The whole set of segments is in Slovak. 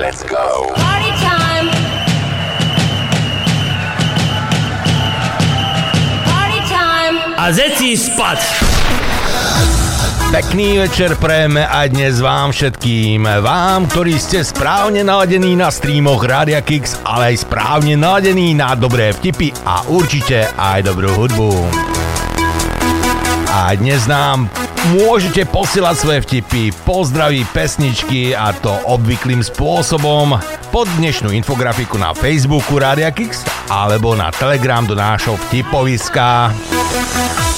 Let's go. Party time! Party time! a zeci spať. Pekný večer prejme aj dnes vám všetkým. Vám, ktorí ste správne naladení na streamoch Radia Kix, ale aj správne naladení na dobré vtipy a určite aj dobrú hudbu. A dnes nám môžete posielať svoje vtipy, pozdraví, pesničky a to obvyklým spôsobom pod dnešnú infografiku na Facebooku Radia Kix alebo na Telegram do nášho vtipoviska.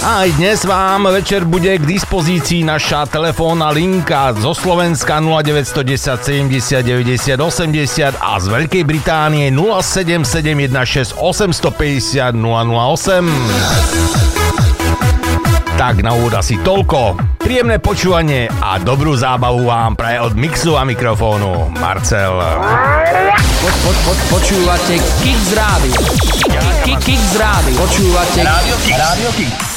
A aj dnes vám večer bude k dispozícii naša telefónna linka zo Slovenska 0910 70 90 80 a z Veľkej Británie 07716 850 008. Tak na úvod asi toľko. Príjemné počúvanie a dobrú zábavu vám praje od mixu a mikrofónu Marcel. Po, po, po, počúvate Kix Rádio. Ki- Kix Rádio. Počúvate Rádio Kix. Rádio Kix.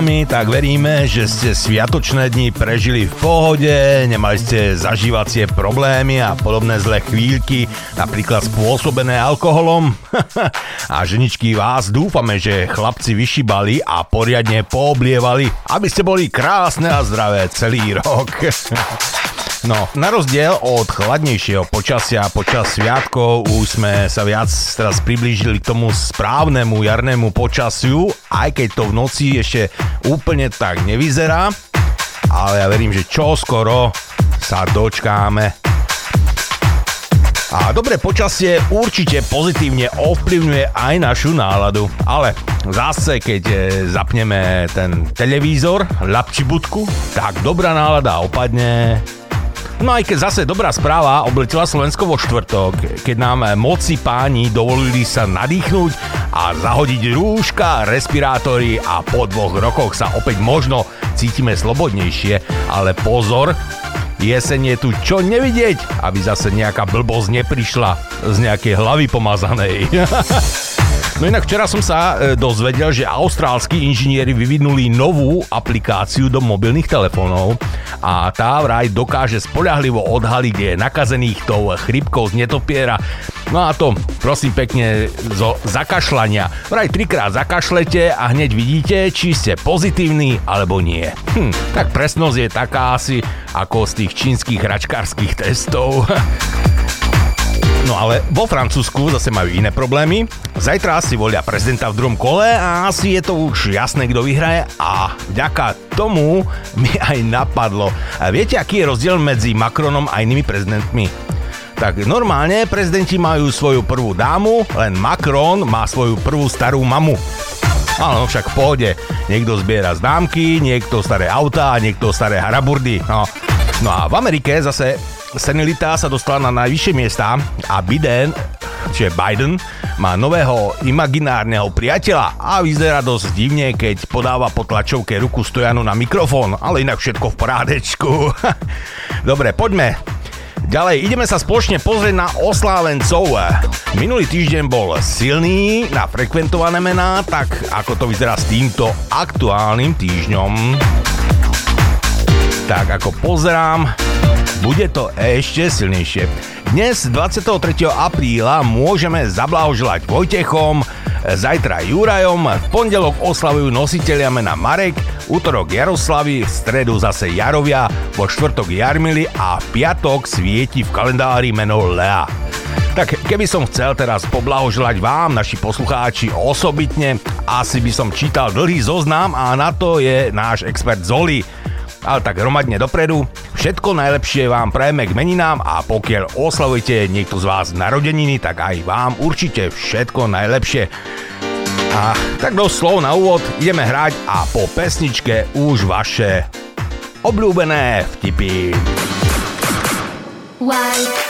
Nami, tak veríme, že ste sviatočné dni prežili v pohode, nemali ste zažívacie problémy a podobné zlé chvíľky, napríklad spôsobené alkoholom. a ženičky vás dúfame, že chlapci vyšibali a poriadne pooblievali, aby ste boli krásne a zdravé celý rok. No, na rozdiel od chladnejšieho počasia počas sviatkov už sme sa viac teraz priblížili k tomu správnemu jarnému počasiu, aj keď to v noci ešte úplne tak nevyzerá, ale ja verím, že čo skoro sa dočkáme. A dobré počasie určite pozitívne ovplyvňuje aj našu náladu. Ale zase, keď e, zapneme ten televízor, lapči budku, tak dobrá nálada opadne No aj keď zase dobrá správa obletela Slovensko vo štvrtok, keď nám moci páni dovolili sa nadýchnuť a zahodiť rúška, respirátory a po dvoch rokoch sa opäť možno cítime slobodnejšie, ale pozor, jeseň je tu čo nevidieť, aby zase nejaká blbosť neprišla z nejakej hlavy pomazanej. No inak včera som sa e, dozvedel, že austrálsky inžinieri vyvinuli novú aplikáciu do mobilných telefónov a tá vraj dokáže spoľahlivo odhaliť, kde je nakazených tou chrypkou z netopiera. No a to, prosím pekne, zo zakašľania. Vraj trikrát zakašlete a hneď vidíte, či ste pozitívni alebo nie. Hm, tak presnosť je taká asi ako z tých čínskych hračkárskych testov. No ale vo Francúzsku zase majú iné problémy. Zajtra si volia prezidenta v druhom kole a asi je to už jasné, kto vyhraje a vďaka tomu mi aj napadlo. Viete, aký je rozdiel medzi Macronom a inými prezidentmi? Tak normálne prezidenti majú svoju prvú dámu, len Macron má svoju prvú starú mamu. Áno, však v pohode. Niekto zbiera známky, niekto staré auta a niekto staré haraburdy. No. no a v Amerike zase senilita sa dostala na najvyššie miesta a Biden, čiže Biden, má nového imaginárneho priateľa a vyzerá dosť divne, keď podáva po tlačovke ruku stojanu na mikrofón, ale inak všetko v porádečku. Dobre, poďme. Ďalej, ideme sa spoločne pozrieť na oslávencov. Minulý týždeň bol silný na frekventované mená, tak ako to vyzerá s týmto aktuálnym týždňom. Tak ako pozerám, bude to ešte silnejšie. Dnes 23. apríla môžeme zablahoželať Vojtechom, zajtra Jurajom, v pondelok oslavujú nositeľia mena Marek, útorok Jaroslavy, v stredu zase Jarovia, vo štvrtok Jarmily a v piatok svieti v kalendári meno Lea. Tak keby som chcel teraz poblahoželať vám, naši poslucháči, osobitne, asi by som čítal dlhý zoznam a na to je náš expert Zoli ale tak hromadne dopredu. Všetko najlepšie vám prajeme k meninám a pokiaľ oslavujete niekto z vás narodeniny, tak aj vám určite všetko najlepšie. A tak do slov na úvod ideme hrať a po pesničke už vaše obľúbené vtipy. Why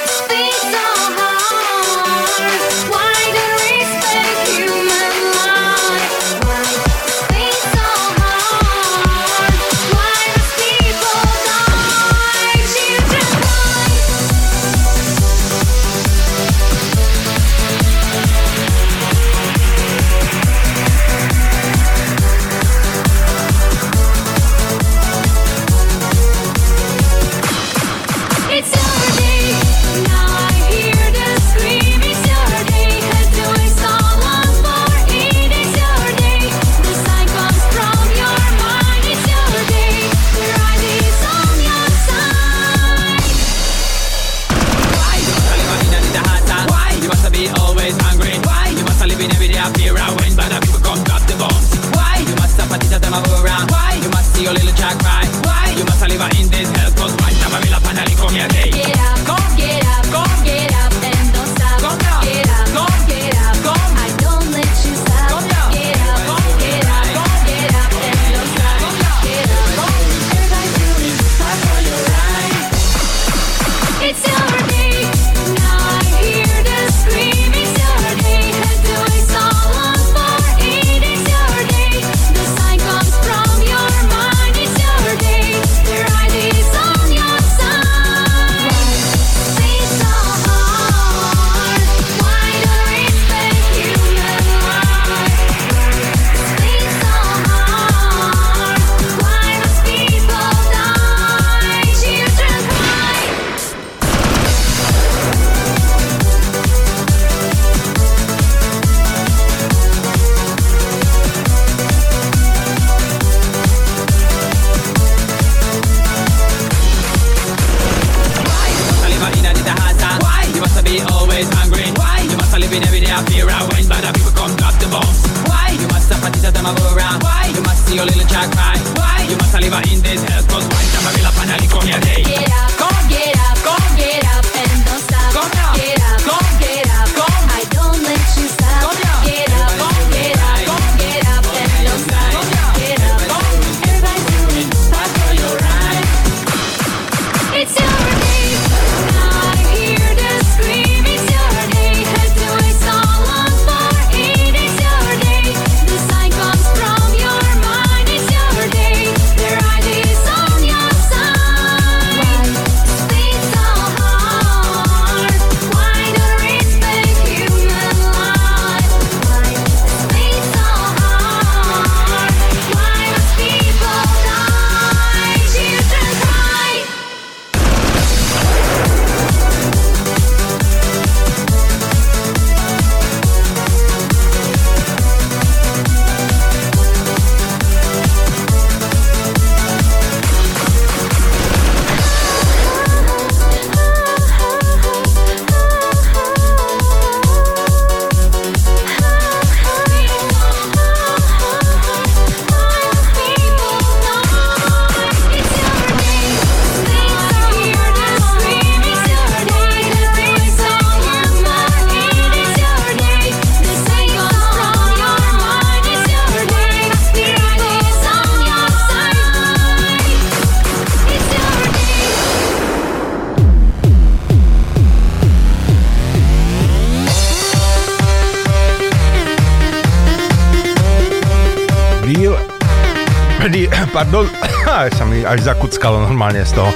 až zakuckalo normálne z toho.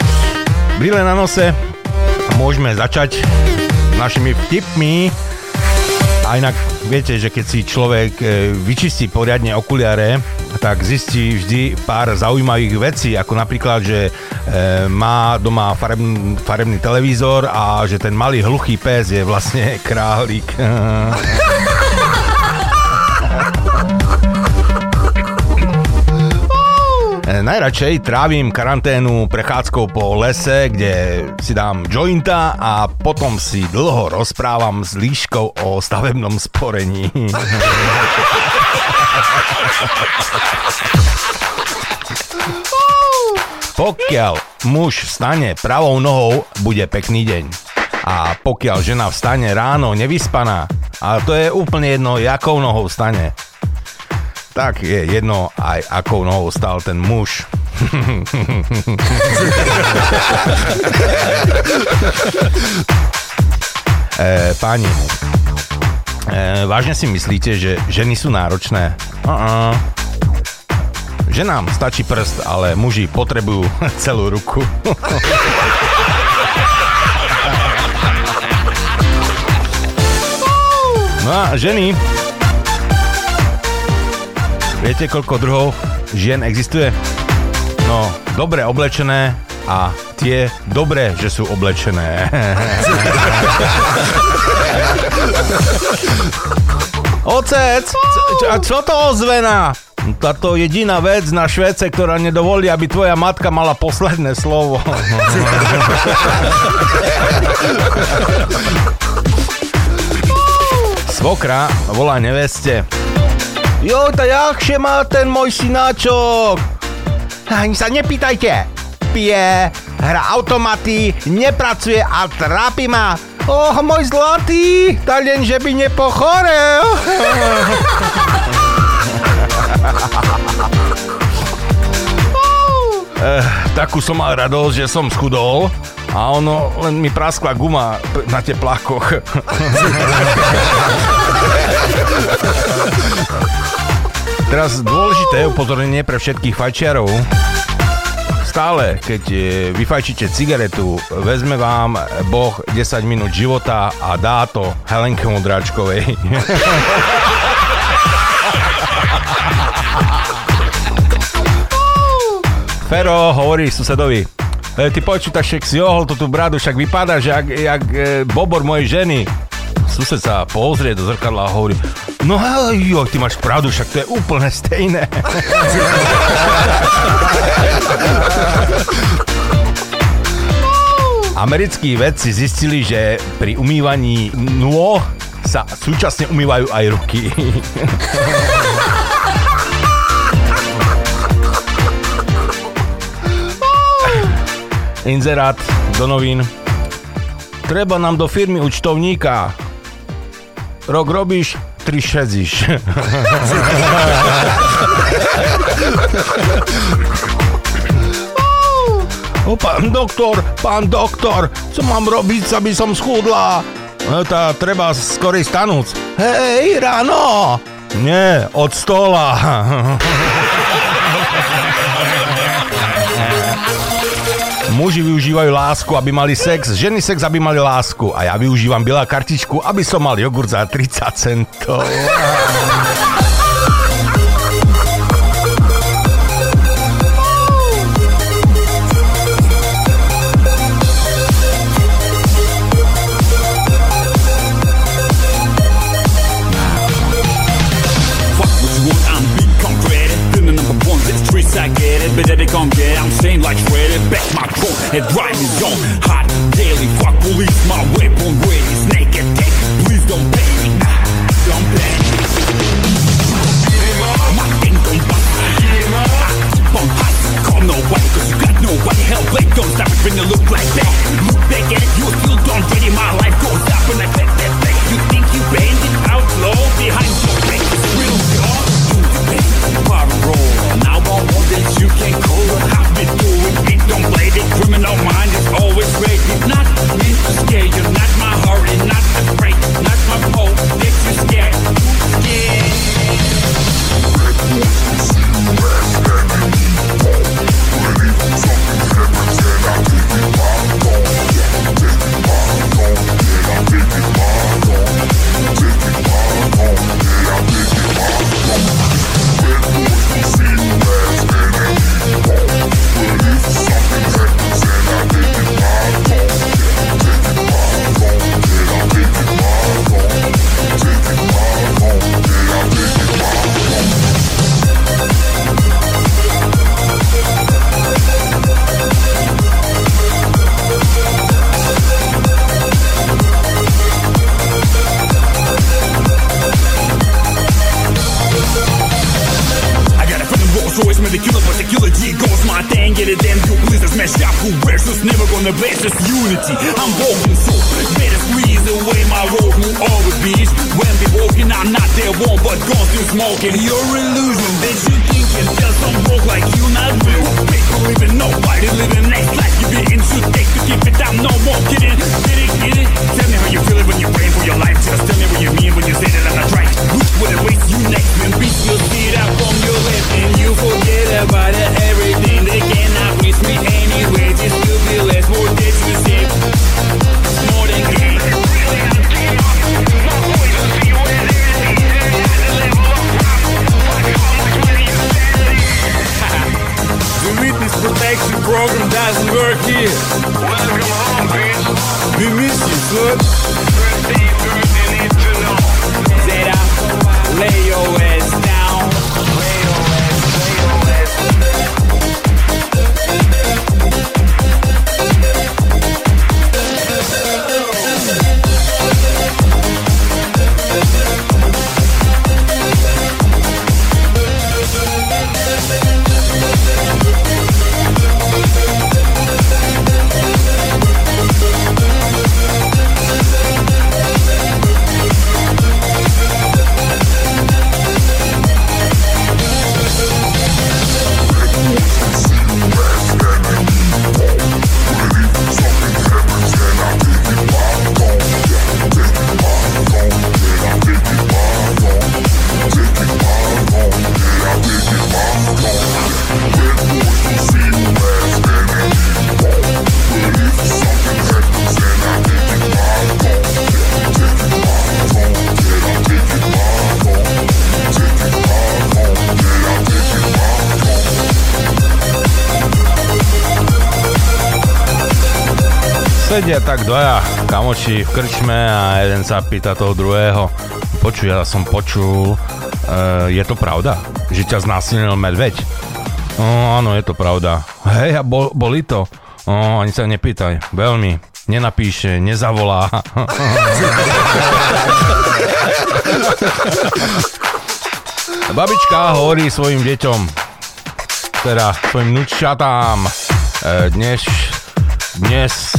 Brýle na nose. Môžeme začať našimi vtipmi. A inak viete, že keď si človek e, vyčistí poriadne okuliare, tak zistí vždy pár zaujímavých vecí, ako napríklad, že e, má doma farebný, farebný televízor a že ten malý hluchý pes je vlastne králik. Najradšej trávim karanténu prechádzkou po lese, kde si dám jointa a potom si dlho rozprávam s líškou o stavebnom sporení. Pokiaľ muž vstane pravou nohou, bude pekný deň. A pokiaľ žena vstane ráno nevyspaná, a to je úplne jedno, jakou nohou vstane, tak je jedno aj akou nohou stal ten muž. e, páni, e, vážne si myslíte, že ženy sú náročné? Uh-uh. Ženám stačí prst, ale muži potrebujú celú ruku. No a ženy, Viete, koľko druhov žien existuje? No, dobre oblečené a tie dobre, že sú oblečené. Ocec, a čo to ozvená? Táto jediná vec na Švédce, ktorá nedovolí, aby tvoja matka mala posledné slovo. Svokra volá neveste. Jo, to jakže má ten môj synáčok? Ani sa nepýtajte. Pije, hra automaty, nepracuje a trápi ma. Oh, môj zlatý, tak len, že by nepochorel. eh, takú som mal radosť, že som schudol a ono len mi praskla guma na teplákoch. Teraz dôležité upozornenie pre všetkých fajčiarov. Stále, keď e, vyfajčíte cigaretu, vezme vám Boh 10 minút života a dá to Helenke Modráčkovej. Fero hovorí susedovi, e, ty počítaš, však si ohol tú bradu, však vypadáš jak, jak e, bobor mojej ženy. Sused sa pozrie do zrkadla a hovorí, no jo, ty máš pravdu, však to je úplne stejné. Americkí vedci zistili, že pri umývaní nôh sa súčasne umývajú aj ruky. Inzerát do novín. Treba nám do firmy účtovníka. Rok robíš, tri šedzíš. O, pán doktor, pán doktor, co mám robiť, aby som schudla? No, tá treba skorej stanúc. Hej, ráno! Nie, od stola. Muži využívajú lásku, aby mali sex, ženy sex, aby mali lásku. A ja využívam biela kartičku, aby som mal jogurt za 30 centov. I get it But they can't get head drive me on Hot daily, fuck police. My weapon ready, snake attack Please don't nah, don't me. My thing don't bust Bump hot, call nobody Cause you got nobody Hell, blade don't stop it when you look like that smash up. Who this? Never gonna this unity. I'm walking so better squeeze away my road. Who always bees when we walking? I'm not there one, but gone still smoking. Your illusion that you can tell some like you not real. People living nobody living next life. You be into take to keep it down. No more kidding. Get it, get it. Tell me how you feel it when you praying for your life. Just tell me what you mean when you say that I'm not right. Look what it waits you next. When beats will see that from your lips and you forget about it. Everything they cannot reach me anyway. Just to be less more that you say. Witness protection program doesn't work here. Welcome home, bitch. We miss you, son. Zeta, lay your ass Sedia tak dvaja kamoči v krčme a jeden sa pýta toho druhého. Počuj, ja som počul, e, je to pravda, že ťa znásilnil medveď? No, áno, je to pravda. Hej, a bol, boli to? No, ani sa nepýtaj. Veľmi. nenapíše, nezavolá. Babička hovorí svojim deťom, teda svojim vnúčatám, e, dnes, dnes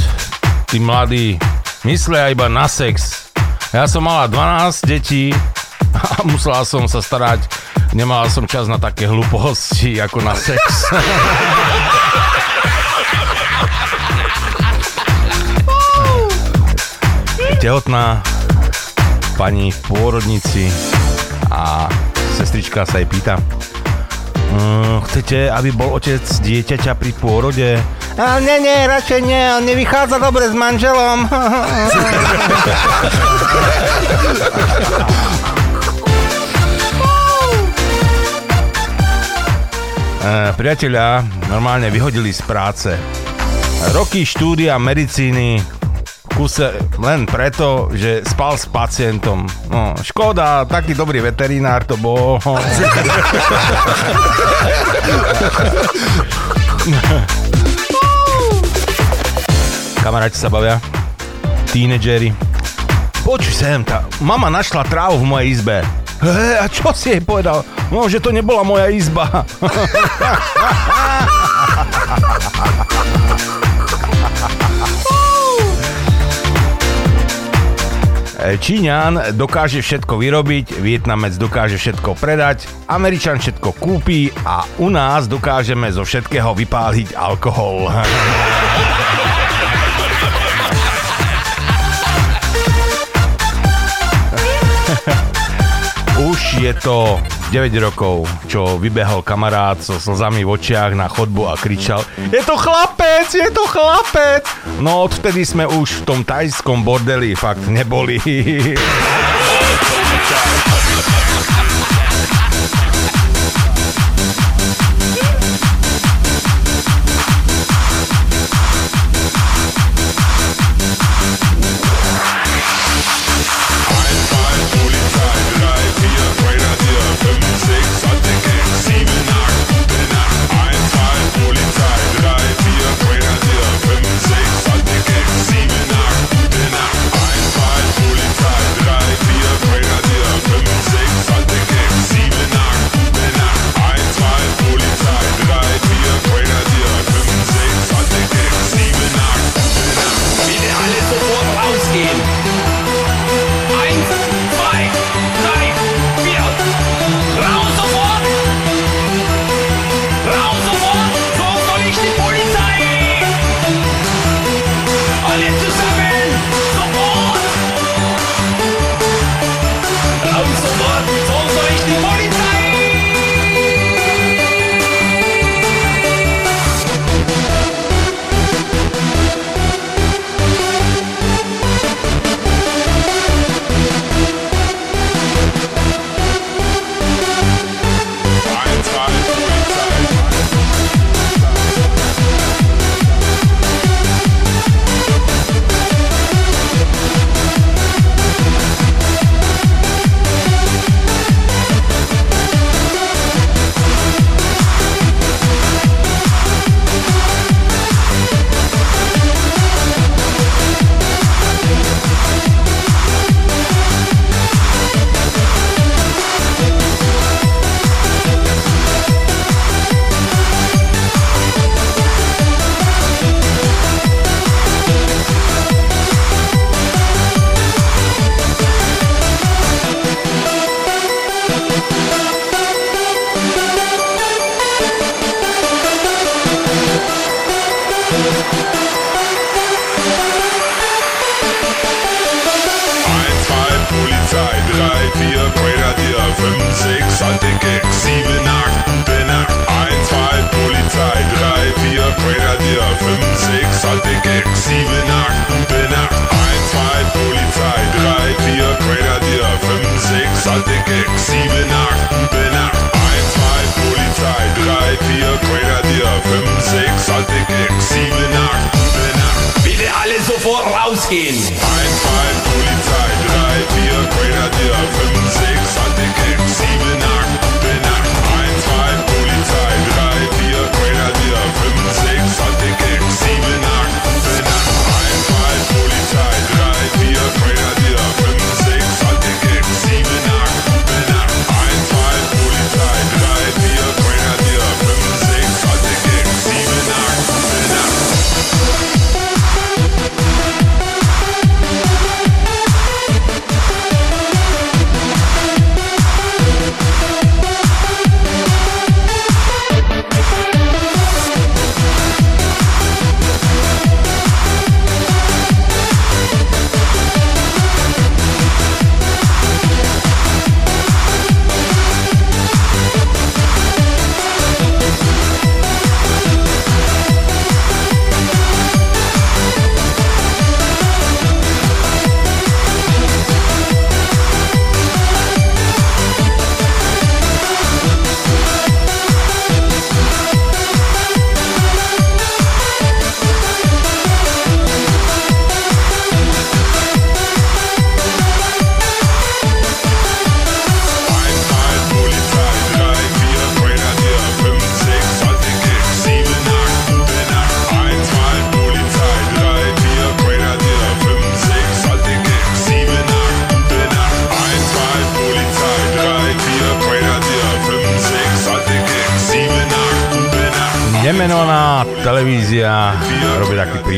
tí mladí myslia iba na sex. Ja som mala 12 detí a musela som sa starať, nemala som čas na také hlúposti ako na sex. Tehotná pani v pôrodnici a sestrička sa jej pýta, "Mm, chcete, aby bol otec dieťaťa pri pôrode? A nie, nie, radšej nie, on nevychádza dobre s manželom. E, priatelia normálne vyhodili z práce. Roky štúdia medicíny kuse len preto, že spal s pacientom. No, škoda, taký dobrý veterinár to bol. Kamaráti sa bavia. Tínedžeri. Počuj sem, tá mama našla trávu v mojej izbe. Hej, a čo si jej povedal? No, že to nebola moja izba. Číňan dokáže všetko vyrobiť, Vietnamec dokáže všetko predať, Američan všetko kúpi a u nás dokážeme zo všetkého vypáliť alkohol. Už je to 9 rokov, čo vybehol kamarát so slzami v očiach na chodbu a kričal Je to chlapec, je to chlapec! No odvtedy sme už v tom tajskom bordeli fakt neboli.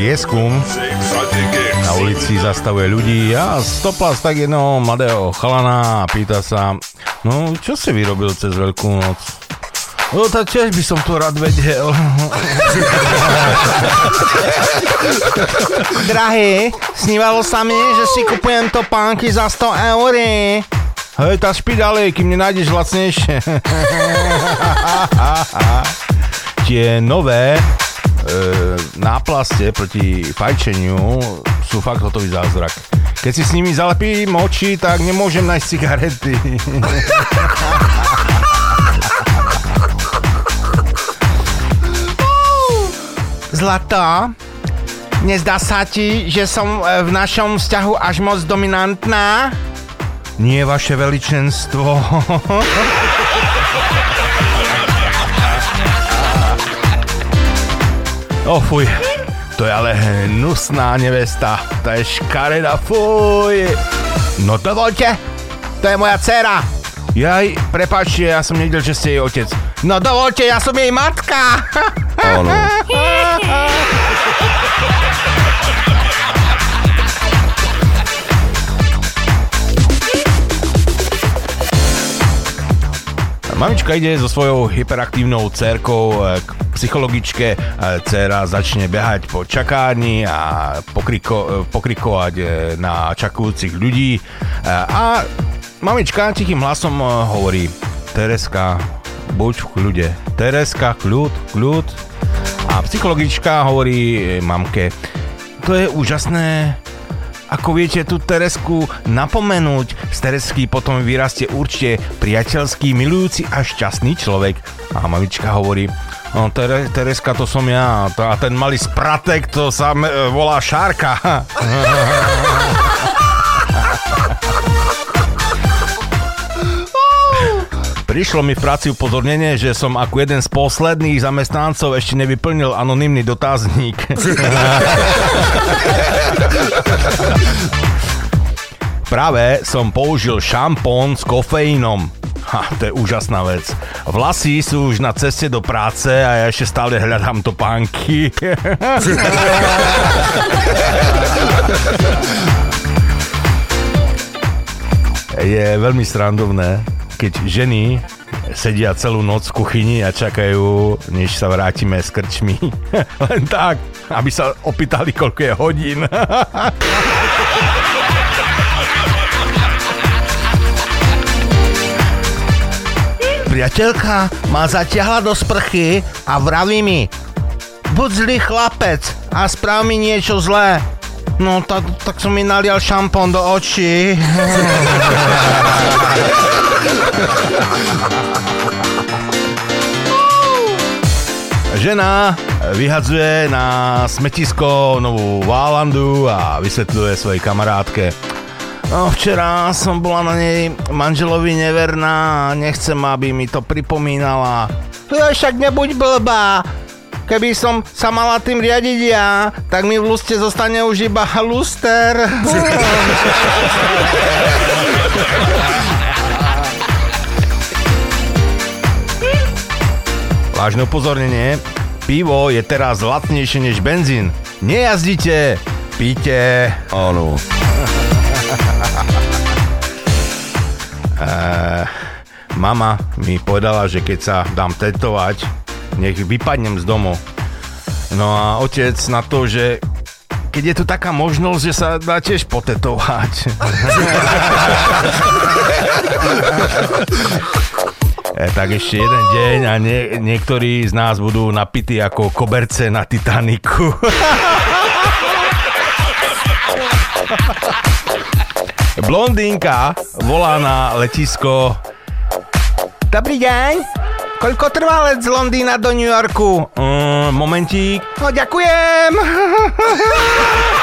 prieskum. Na ulici zastavuje ľudí a stopla z tak jedného mladého chalana a pýta sa, no čo si vyrobil cez Veľkú noc? No tak tiež by som to rád vedel. Drahý, snívalo sa mi, že si kupujem topánky za 100 eur. Hej, tá špi ďalej, kým nenájdeš lacnejšie. Tie nové náplaste proti fajčeniu sú fakt hotový zázrak. Keď si s nimi zalepím oči, tak nemôžem nájsť cigarety. Zlato, nezdá sa ti, že som e, v našom vzťahu až moc dominantná? Nie, vaše veličenstvo. O fuj, to je ale hnusná nevesta. To je škareda, fuj. No dovolte, to je moja dcera. Jaj, prepáčte, ja som nevedel, že ste jej otec. No dovolte, ja som jej matka. Áno. Mamička ide so svojou hyperaktívnou cerkou e, k psychologičke. E, Cera začne behať po čakárni a pokriko, e, pokrikovať na čakujúcich ľudí. A mamička tichým hlasom hovorí Tereska, buď v kľude. Tereska, kľud, kľud. A psychologička hovorí mamke, to je úžasné, ako viete tú Teresku napomenúť, z Teresky potom vyrastie určite priateľský, milujúci a šťastný človek. A mamička hovorí, no Tere, Tereska to som ja, a ten malý spratek to sa volá Šárka. Prišlo mi v práci upozornenie, že som ako jeden z posledných zamestnancov ešte nevyplnil anonymný dotazník. Práve som použil šampón s kofeínom. Ha, to je úžasná vec. Vlasy sú už na ceste do práce a ja ešte stále hľadám topánky. je veľmi srandovné, keď ženy sedia celú noc v kuchyni a čakajú, než sa vrátime s krčmi. Len tak, aby sa opýtali, koľko je hodín. Priateľka ma zatiahla do sprchy a vraví mi, buď zlý chlapec a sprav mi niečo zlé. No tak, tak som mi nalial šampón do očí. Žena vyhadzuje na smetisko novú Válandu a vysvetľuje svojej kamarátke. No, včera som bola na nej manželovi neverná a nechcem, aby mi to pripomínala. Ja však nebuď blbá. Keby som sa mala tým riadiť ja, tak mi v luste zostane už iba luster. Vážne upozornenie, pivo je teraz lacnejšie než benzín. Nejazdite, píte. Áno. Eh, mama mi povedala, že keď sa dám tetovať, nech vypadnem z domu. No a otec na to, že keď je tu taká možnosť, že sa dá tiež potetovať. E, tak ešte jeden deň a nie, niektorí z nás budú napití ako koberce na Titaniku. Blondínka volá na letisko. Dobrý deň. Koľko trvá let z Londýna do New Yorku? Mm, momentík. No ďakujem.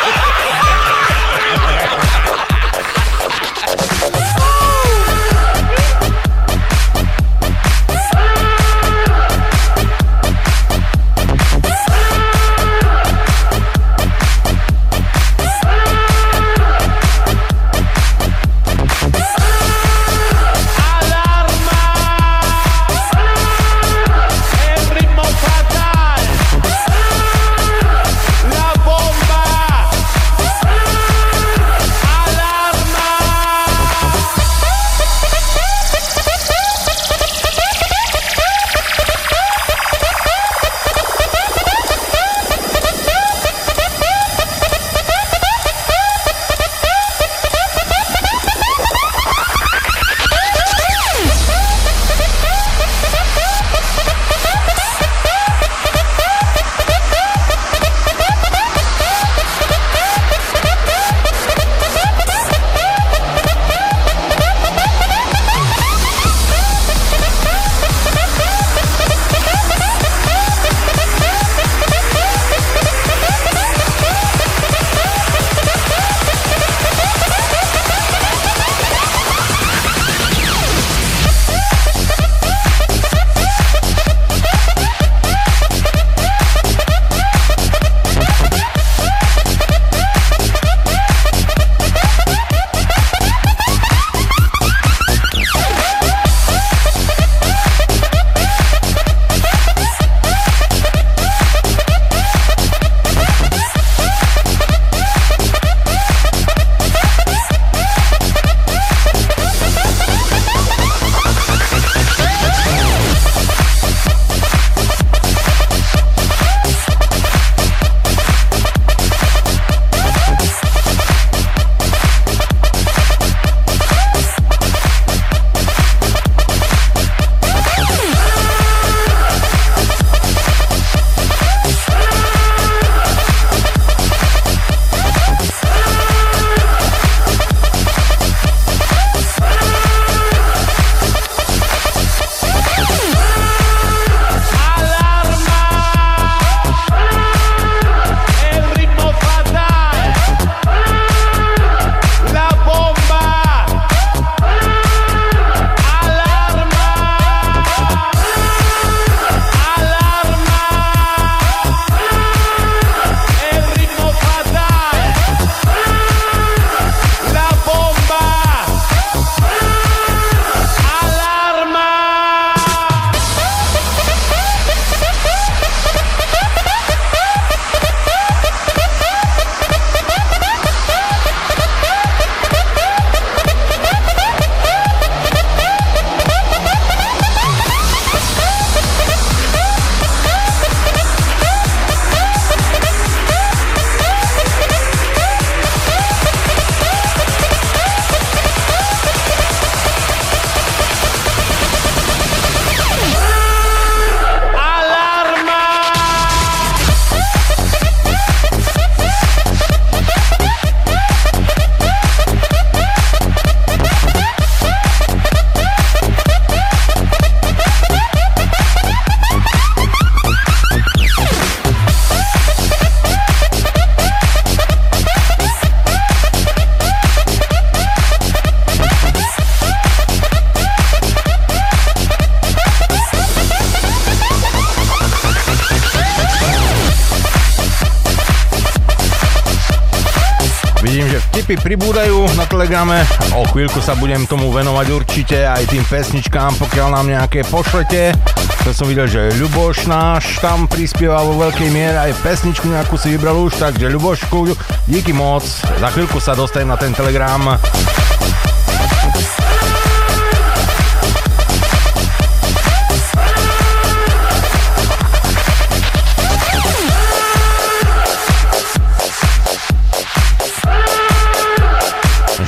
vtipy pribúdajú na telegrame. O chvíľku sa budem tomu venovať určite aj tým pesničkám, pokiaľ nám nejaké pošlete. To som videl, že Ľuboš náš tam prispieva vo veľkej miere aj pesničku nejakú si vybral už, takže Ľubošku, díky moc. Za chvíľku sa dostanem na ten telegram.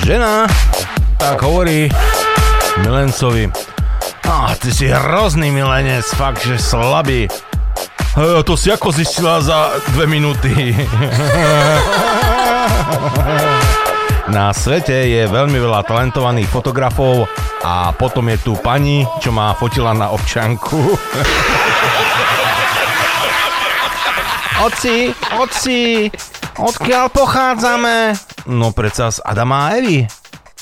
Žena tak hovorí milencovi. A ty si hrozný milenec, fakt, že slabý. E, to si ako zistila za dve minúty. Na svete je veľmi veľa talentovaných fotografov a potom je tu pani, čo ma fotila na občanku. Oci, oci, odkiaľ pochádzame? No predsa z Adama a Evy.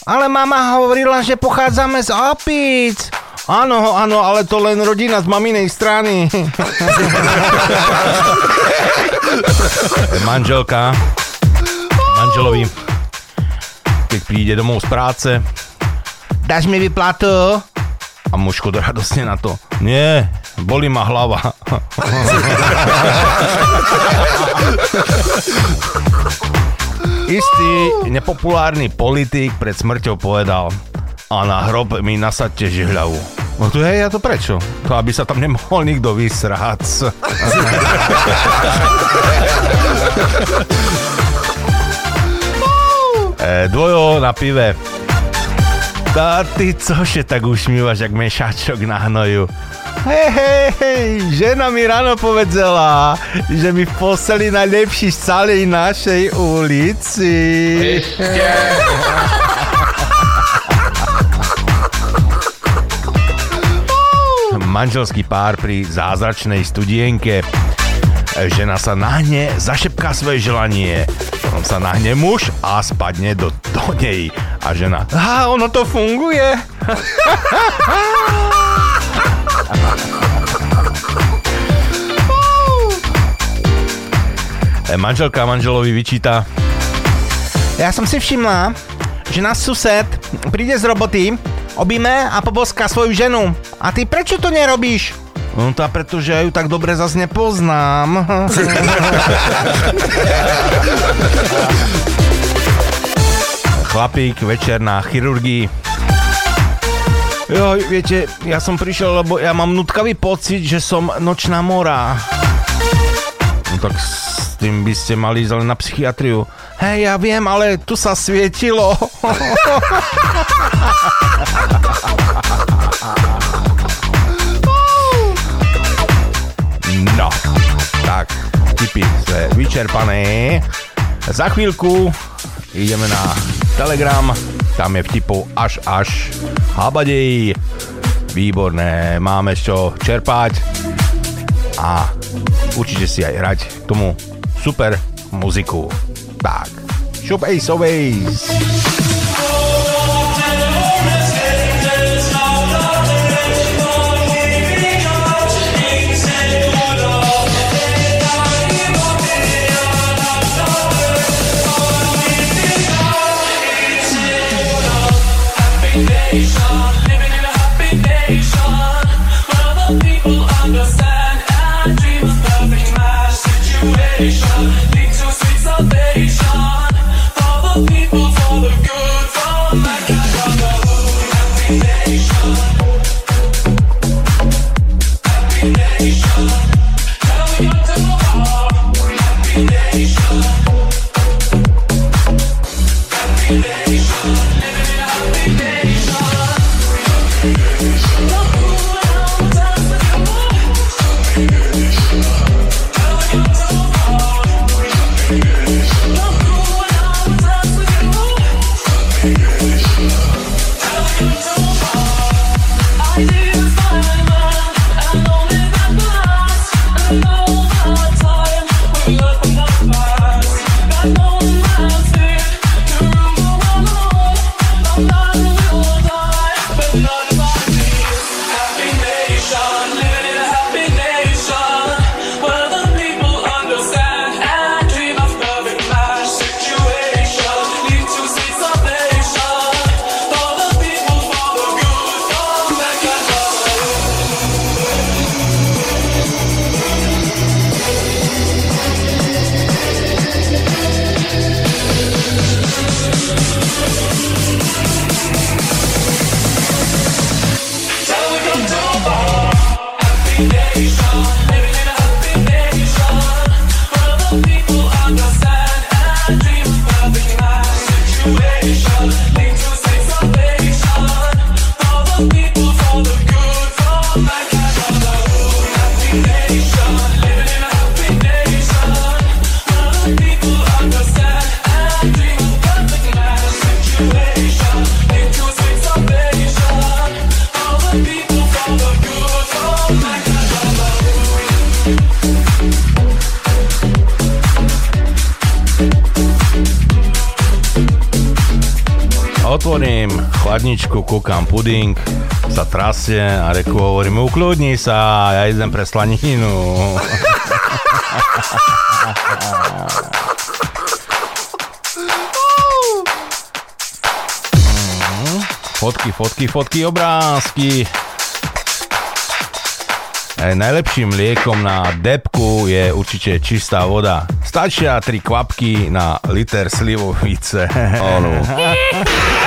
Ale mama hovorila, že pochádzame z opíc. Áno, áno, ale to len rodina z maminej strany. Manželka manželovi, keď príde domov z práce Dáš mi vyplatu? a mužko radosne na to. Nie, boli ma hlava. Istý nepopulárny politik pred smrťou povedal a na hrob mi nasadte žihľavu. No to hej, a to prečo? To aby sa tam nemohol nikto vysrať. e, dvojo na pive. Tá ty cože tak usmívaš, jak mešačok na hnoju. Hej, hej, hej, žena mi ráno povedzela, že mi v posteli najlepší z celej našej ulici. Manželský pár pri zázračnej studienke. Žena sa nahne, zašepká svoje želanie. On sa nahne muž a spadne do, do nej. A žena, a ono to funguje. E, Manželka manželovi vyčíta, Ja som si všimla, že náš sused príde z roboty, objíme a poboská svoju ženu. A ty prečo to nerobíš? no a pretože ja ju tak dobre zas nepoznám. Chlapík večer na chirurgii. Jo, viete, ja som prišiel, lebo ja mám nutkavý pocit, že som nočná mora. No tak s tým by ste mali ísť ale na psychiatriu. Hej, ja viem, ale tu sa svietilo. No, tak, tipy sme vyčerpané. Za chvíľku ideme na Telegram, tam je vtipov až až habadej. Výborné, máme čo čerpať a určite si aj hrať tomu super muziku. Tak, šup Ace of. Chladničku, kúkam puding, sa trasie a reku hovorím, ukľudni sa, ja idem pre slaninu. Fotky, fotky, fotky, obrázky. Najlepším liekom na depku je určite čistá voda. Stačia tri kvapky na liter slivovice. Áno.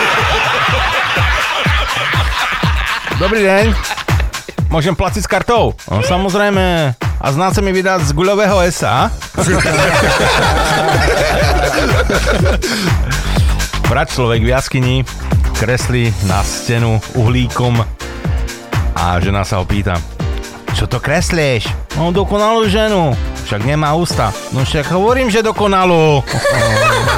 Dobrý deň. Môžem platiť s kartou? No, samozrejme. A znáte mi vydať z guľového esa? Brat človek v jaskyni kreslí na stenu uhlíkom a žena sa ho pýta, čo to kreslíš? No dokonalú ženu. Však nemá ústa. No však hovorím, že dokonalú.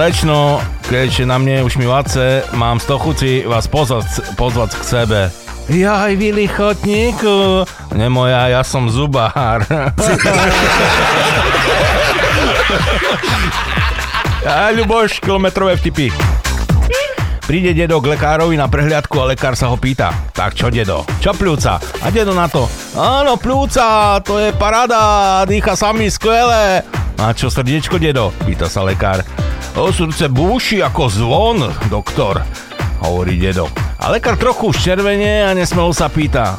Slečno, keďže na mne už mi vace, mám sto chuci vás pozvať, pozvať k sebe. Jaj, vy lichotníku. Nemoja, ja som zubár. A Ľuboš, kilometrové vtipy. Príde dedo k lekárovi na prehliadku a lekár sa ho pýta. Tak čo dedo? Čo pľúca? A dedo na to. Áno, pľúca, to je paráda, dýcha sami skvelé. A čo srdiečko, dedo? Pýta sa lekár. O srdce búši ako zvon, doktor, hovorí dedo. A lekár trochu červenie a nesmelo sa pýta.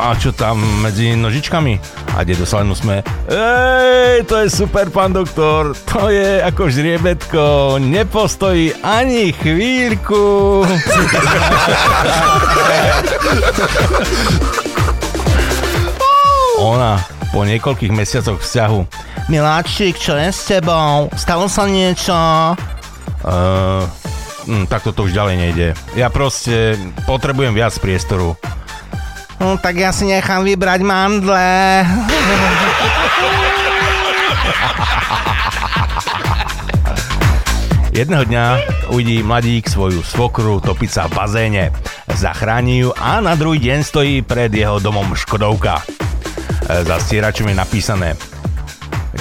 A čo tam medzi nožičkami? A dedo sa len usme. Ej, to je super, pán doktor. To je ako žriebetko. Nepostojí ani chvíľku. Ona po niekoľkých mesiacoch vzťahu. Miláčik, čo je s tebou? Stalo sa niečo? Uh, hm, tak toto už ďalej nejde. Ja proste potrebujem viac priestoru. No, tak ja si nechám vybrať mandle. Jedného dňa uvidí mladík svoju svokru topiť sa v bazéne. Zachráni ju a na druhý deň stojí pred jeho domom Škodovka. E, Za stieračom je napísané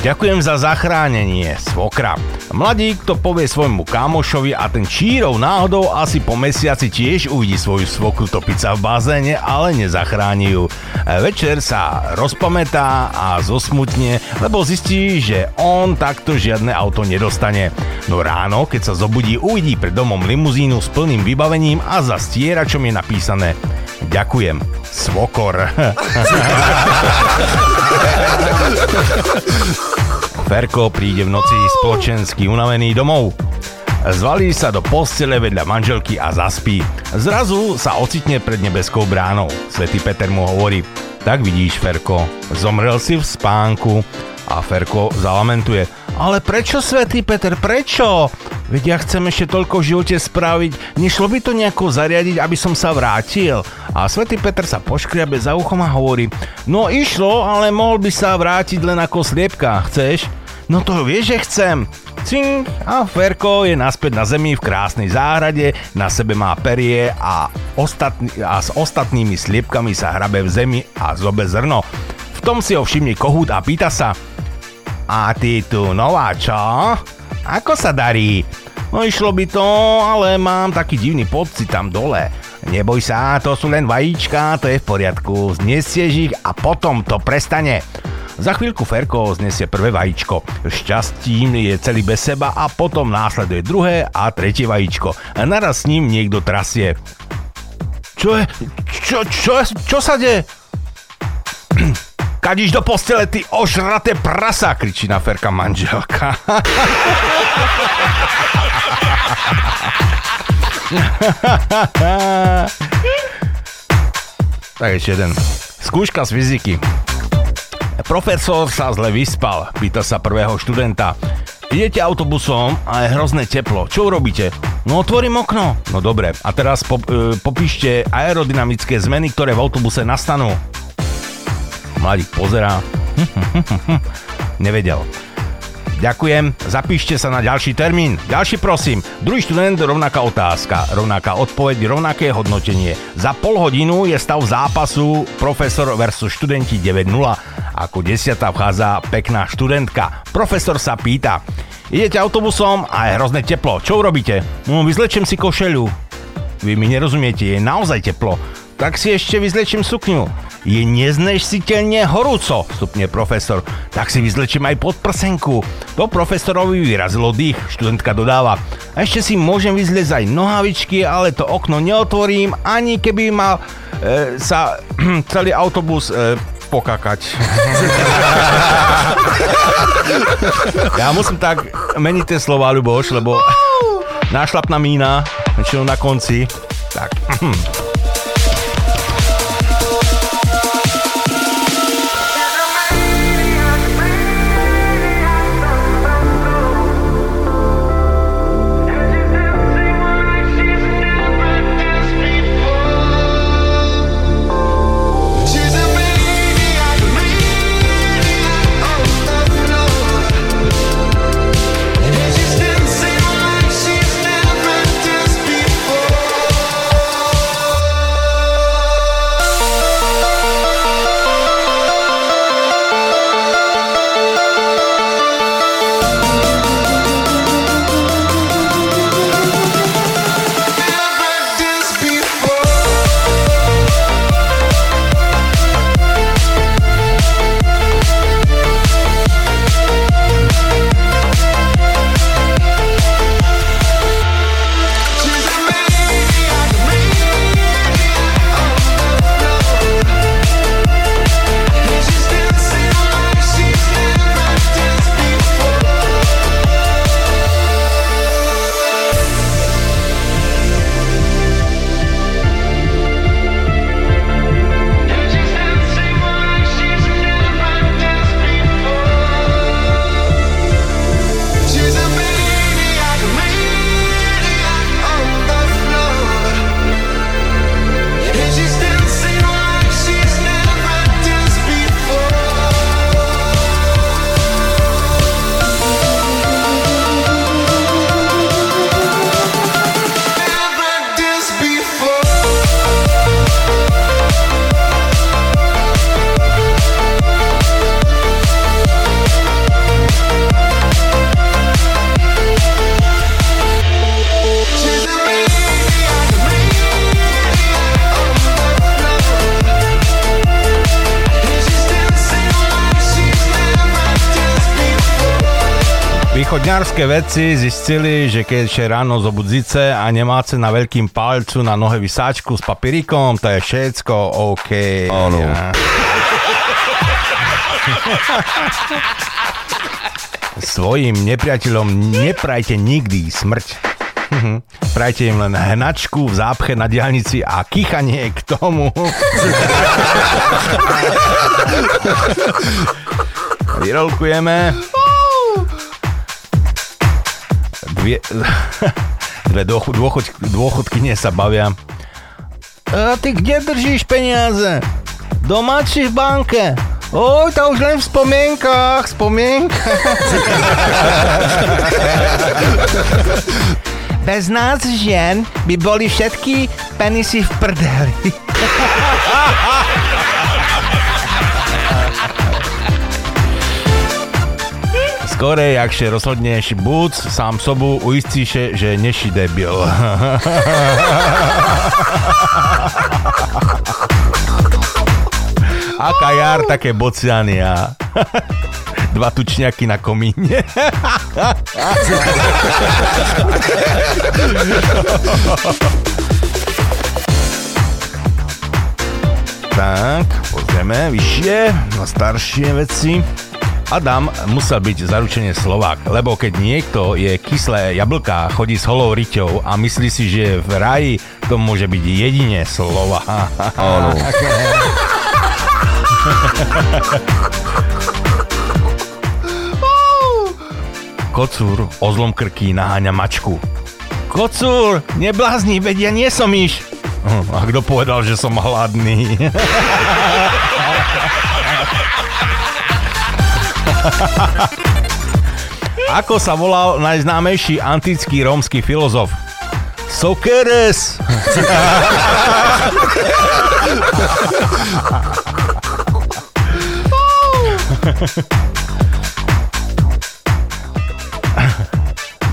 Ďakujem za zachránenie, svokra. Mladík to povie svojmu kámošovi a ten čírov náhodou asi po mesiaci tiež uvidí svoju svokru topiť sa v bazéne, ale nezachráni ju. E, Večer sa rozpamätá a zosmutne, lebo zistí, že on takto žiadne auto nedostane. No ráno, keď sa zobudí, uvidí pred domom limuzínu s plným vybavením a za stieračom je napísané Ďakujem, svokor. Ferko príde v noci spoločensky unavený domov. Zvalí sa do postele vedľa manželky a zaspí. Zrazu sa ocitne pred nebeskou bránou. Svetý Peter mu hovorí, tak vidíš, Ferko, zomrel si v spánku. A Ferko zalamentuje, ale prečo, Svetý Peter, prečo? Veď ja chcem ešte toľko v živote spraviť, nešlo by to nejako zariadiť, aby som sa vrátil. A Svetý Peter sa poškriabe za uchom a hovorí, no išlo, ale mohol by sa vrátiť len ako sliepka, chceš? No to vieš, že chcem. Cink a Ferko je naspäť na zemi v krásnej záhrade, na sebe má perie a, ostatný, a s ostatnými sliepkami sa hrabe v zemi a zobe zrno. V tom si ho všimne kohút a pýta sa, a ty tu nová, čo? Ako sa darí? No išlo by to, ale mám taký divný pocit tam dole. Neboj sa, to sú len vajíčka, to je v poriadku. Znesieš ich a potom to prestane. Za chvíľku Ferko znesie prvé vajíčko. Šťastím je celý bez seba a potom následuje druhé a tretie vajíčko. Naraz s ním niekto trasie. Čo je? Čo, čo, čo sa deje? Kadíš do postele, ty ožraté prasa, kričí na Ferka manželka. tak ešte jeden. Skúška z fyziky. Profesor sa zle vyspal, pýta sa prvého študenta. Idete autobusom a je hrozné teplo. Čo urobíte? No otvorím okno. No dobre, a teraz pop, e, popíšte aerodynamické zmeny, ktoré v autobuse nastanú. Mladík pozerá. nevedel. Ďakujem, zapíšte sa na ďalší termín. Ďalší prosím. Druhý študent, rovnaká otázka, rovnaká odpoveď, rovnaké hodnotenie. Za pol hodinu je stav zápasu profesor versus študenti 9-0. Ako desiatá vchádza pekná študentka. Profesor sa pýta, idete autobusom a je hrozné teplo, čo urobíte? No, vyzlečiem si košelu. Vy mi nerozumiete, je naozaj teplo. Tak si ešte vyzlečím sukňu. Je neznesiteľne horúco, stupne profesor. Tak si vyzlečím aj podprsenku. To profesorovi vyrazilo dých, študentka dodáva. A ešte si môžem vyzliecť aj nohavičky, ale to okno neotvorím, ani keby mal e, sa celý autobus e, pokakať. ja musím tak meniť tie slova, Ľuboš, lebo nášlapná mína, väčšinou na konci. Tak. Východňarské vedci zistili, že keď je ráno z obudzice a nemáte na veľkým palcu na nohe vysáčku s papírikom, to je všetko OK. Áno. Ja. Svojim nepriateľom neprajte nikdy smrť. Prajte im len hnačku v zápche na diálnici a kýchanie k tomu. Vyrolkujeme. Dvie, dve dôchod, dôchod, dôchodkynie sa bavia. A ty kde držíš peniaze? Doma či v banke? Oj, to už len v spomienkach, spomienkach. Bez nás žien by boli všetky penisy v prdeli. Skorej, jakže rozhodneš buď sám sobu, uistíše, že neši debil. A kajar také bociania. Dva tučňaky na komíne. tak, pozrieme vyššie na staršie veci. Adam musel byť zaručene Slovák, lebo keď niekto je kyslé jablká, chodí s holou riťou a myslí si, že v raji, to môže byť jedine Slovák. Áno. Kocúr ozlom krky naháňa mačku. Kocúr, neblázni, veď ja nie som iš. Hm, A kto povedal, že som hladný? Ako sa volal najznámejší antický rómsky filozof? Sokeres!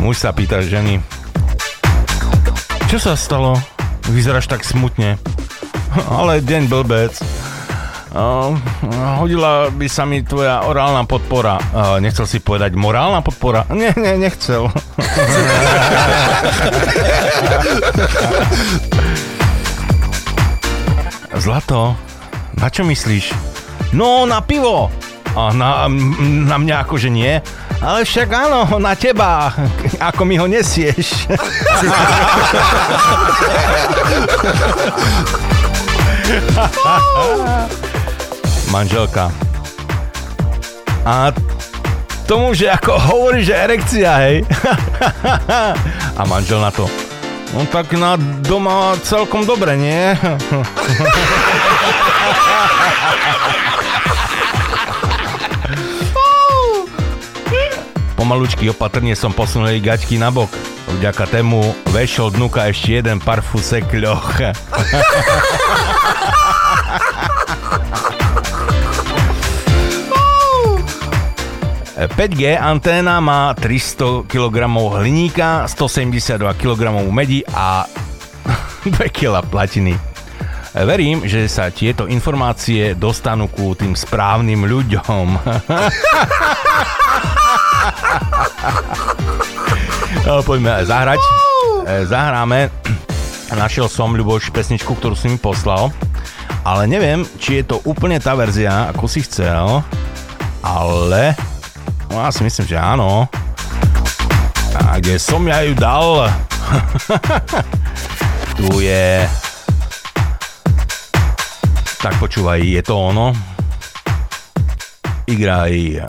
Muž sa pýta ženy. Čo sa stalo? Vyzeráš tak smutne. Ale deň blbec. Uh, hodila by sa mi tvoja orálna podpora. Uh, nechcel si povedať morálna podpora? Nie, nie, nechcel. Zlato, na čo myslíš? No, na pivo. A na, na mňa akože nie. Ale však áno, na teba, ako mi ho nesieš. Manželka. A tomu, že ako hovorí, že erekcia, hej. A manžel na to. No tak na doma celkom dobre, nie? Pomalučky opatrne som posunul jej gaťky na bok. Vďaka tému vešol dnuka ešte jeden parfusek ľoch. 5G anténa má 300 kg hliníka, 172 kg medí a 2 kg platiny. Verím, že sa tieto informácie dostanú ku tým správnym ľuďom. no, poďme zahrať. E, Zahráme. Našiel som, Ľuboš, pesničku, ktorú si mi poslal. Ale neviem, či je to úplne tá verzia, ako si chcel. Ale... No, ja si myslím, že áno. A kde som ja ju dal? tu je... Tak počúvaj, je to ono. Igraj.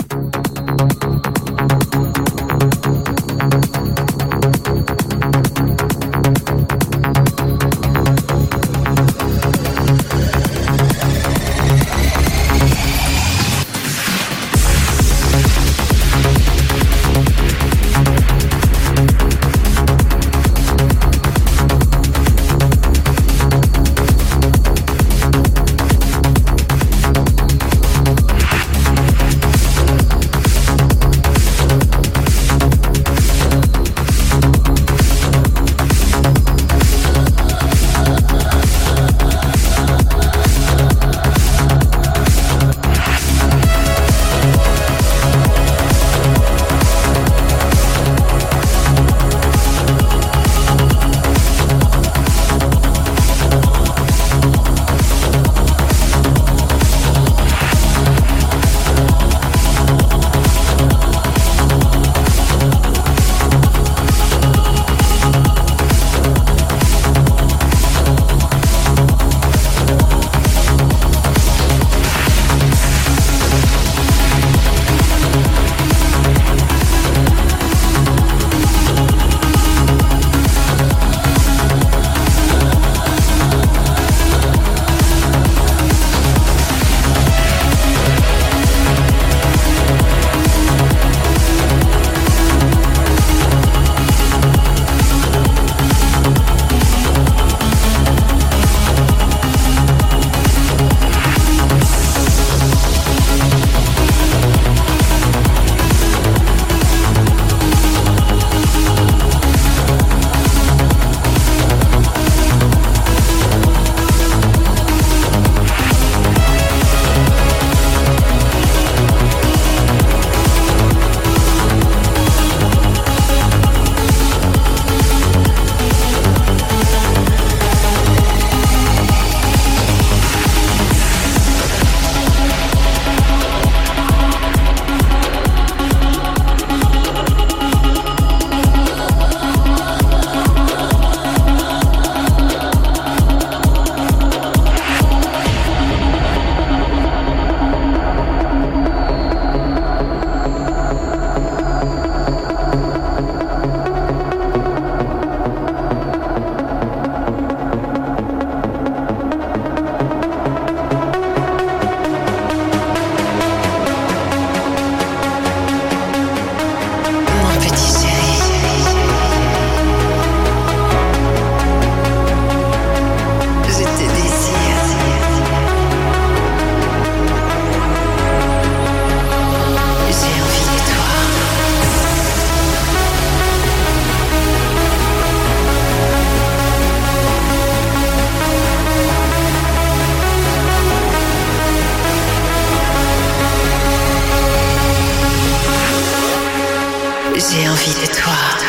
Envie de toi.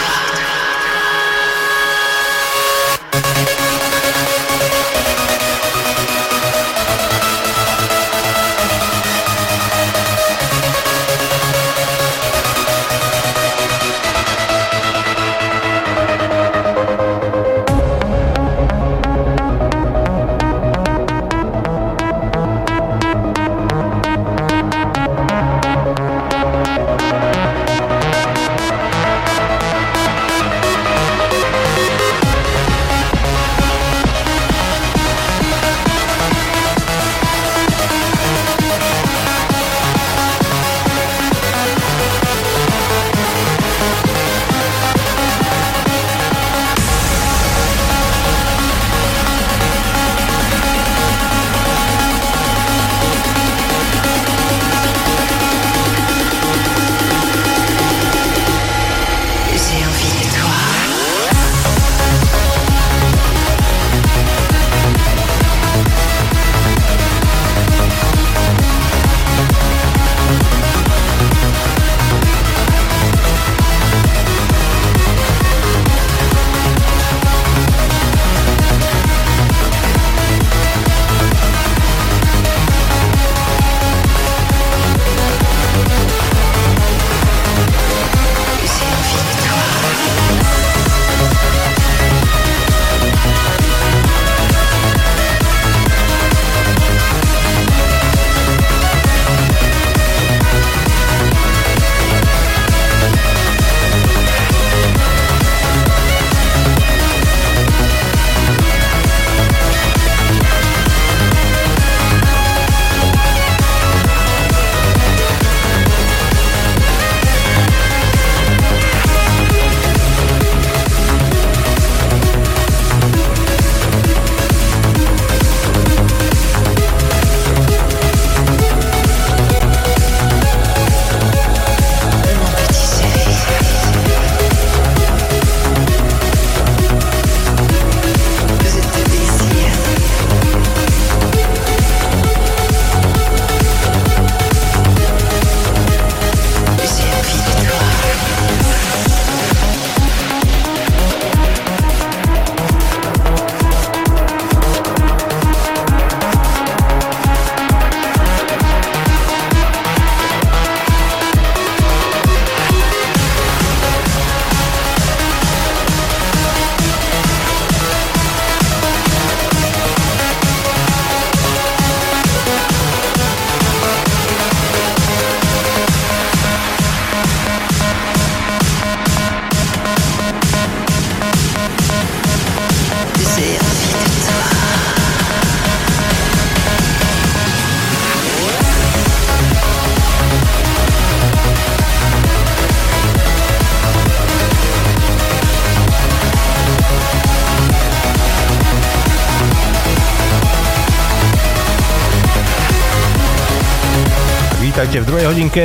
Vítajte v druhej hodinke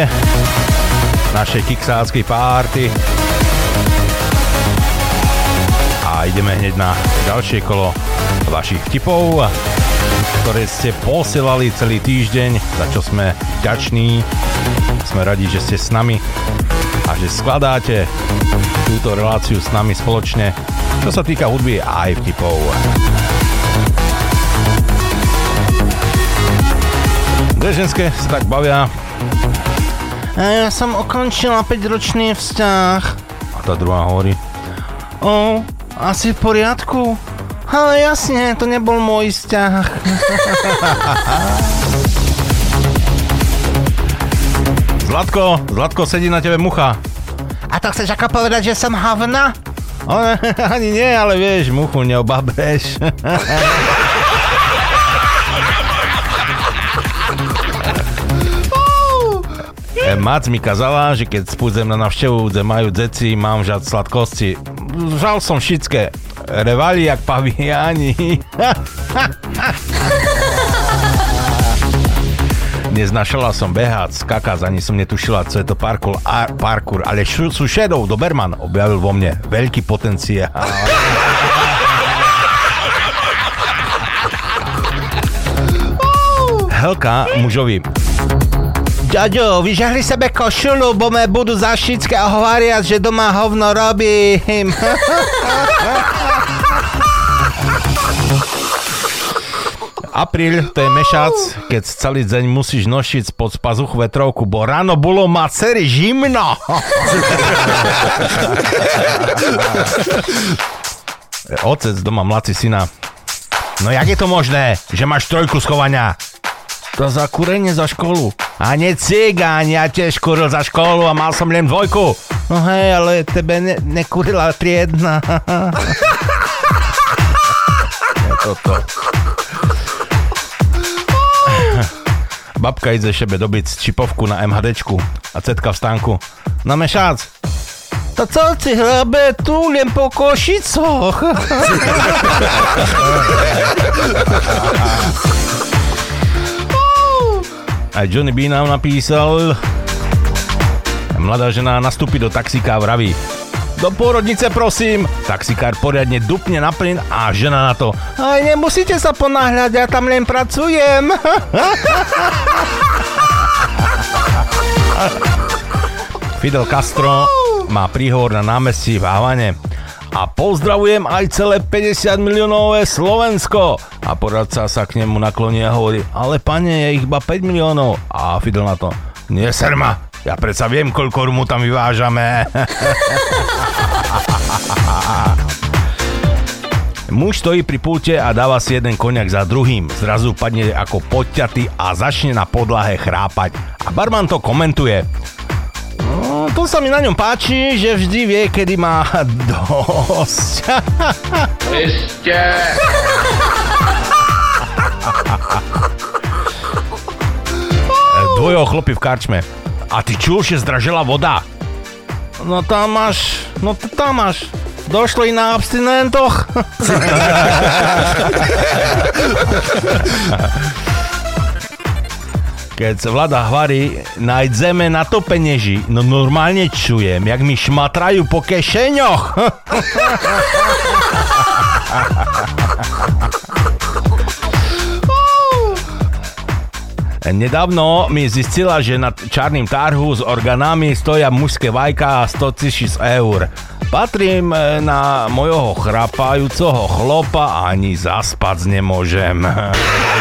našej kiksáckej párty. A ideme hneď na ďalšie kolo vašich tipov, ktoré ste posielali celý týždeň, za čo sme vďační. Sme radi, že ste s nami a že skladáte túto reláciu s nami spoločne, čo sa týka hudby aj vtipov. Dve ženské sa tak bavia ja som ukončila 5-ročný vzťah. a tá druhá hovorí, O, asi v poriadku. Ale jasne, to nebol môj vzťah. Zlatko, Zlatko, sedí na tebe mucha. A to chceš ako povedať, že som havna? O, ani nie, ale vieš, muchu neobabeš. Mac mi kazala, že keď spúdzem na navštevu, kde majú deci, mám žať sladkosti. Žal som všetké. Revali jak paviani. Neznašala som behať, skakať, ani som netušila, co je to parkour, a, parkour ale šu, Shadow Doberman objavil vo mne veľký potenciál. Helka mužovi Ďaďo, vyžahli sebe košulu, bo me budú za šické a hovoria, že doma hovno robím. Apríl, to je mešac, keď celý deň musíš nosiť pod pazuch vetrovku, bo ráno bolo ma cery žimno. Otec doma mladí syna. No jak je to možné, že máš trojku schovania? To za kurenie za školu. A nie cigáň, ja tiež kuril za školu a mal som len dvojku. No hej, ale tebe ne, nekurila triedna. Je toto. Babka ide šebe dobiť čipovku na MHDčku a cetka v stánku. Na mešác. To co si hrabe tu len po Košicoch? Aj Johnny B nám napísal, mladá žena nastúpi do taxíka a vraví, do pôrodnice prosím. Taxikár poriadne dupne na plyn a žena na to. Aj nemusíte sa ponáhľať, ja tam len pracujem. Fidel Castro má príhovor na námestí v Havane. A pozdravujem aj celé 50 miliónové Slovensko. A poradca sa k nemu nakloní a hovorí, ale pane, je ich iba 5 miliónov. A Fidel na to, nie serma, ja predsa viem, koľko rumu tam vyvážame. Muž stojí pri pulte a dáva si jeden koniak za druhým. Zrazu padne ako podťatý a začne na podlahe chrápať. A barman to komentuje. To sa mi na ňom páči, že vždy vie, kedy má dosť. Ešte. Dvojo chlopy v karčme. A ty čul, že zdražila voda? No tam máš, no to tam máš. Došli na abstinentoch. Keď sa vlada hvarí, nájdeme na to penieži. No normálne čujem, jak mi šmatrajú po kešeňoch. Nedávno mi zistila, že nad čarným tarhu s orgánami stoja mužské vajka a 100 tisíc eur. Patrím e, na mojho chrapajúceho chlopa a ani zaspať nemôžem.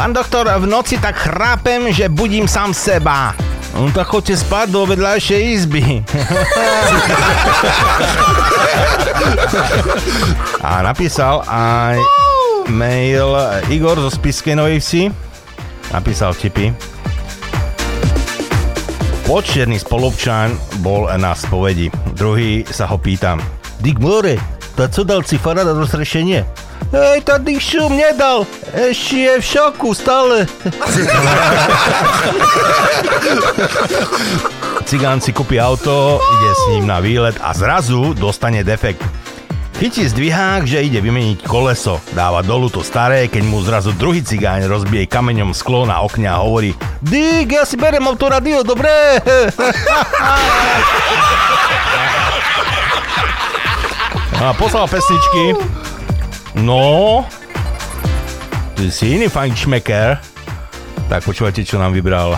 Pán doktor, v noci tak chrápem, že budím sám seba. No tak choďte spať do vedľajšej izby. A napísal aj mail Igor zo Spiskej Novej Vsi. Napísal tipy. Počerný spolupčan bol na spovedi. Druhý sa ho pýtam. Dick More, to co dal si fara na rozrešenie? To Dick šum nedal. Ešte je v šoku stále. Cigán si kúpi auto, ide s ním na výlet a zrazu dostane defekt. Chytí zdvihák, že ide vymeniť koleso. Dáva dolu to staré, keď mu zrazu druhý cigáň rozbije kameňom sklo na okne a hovorí Dick, ja si berem autoradio, dobré? A poslal pesničky. No, ty si iný fajnšmeker. Tak počúvajte, čo nám vybral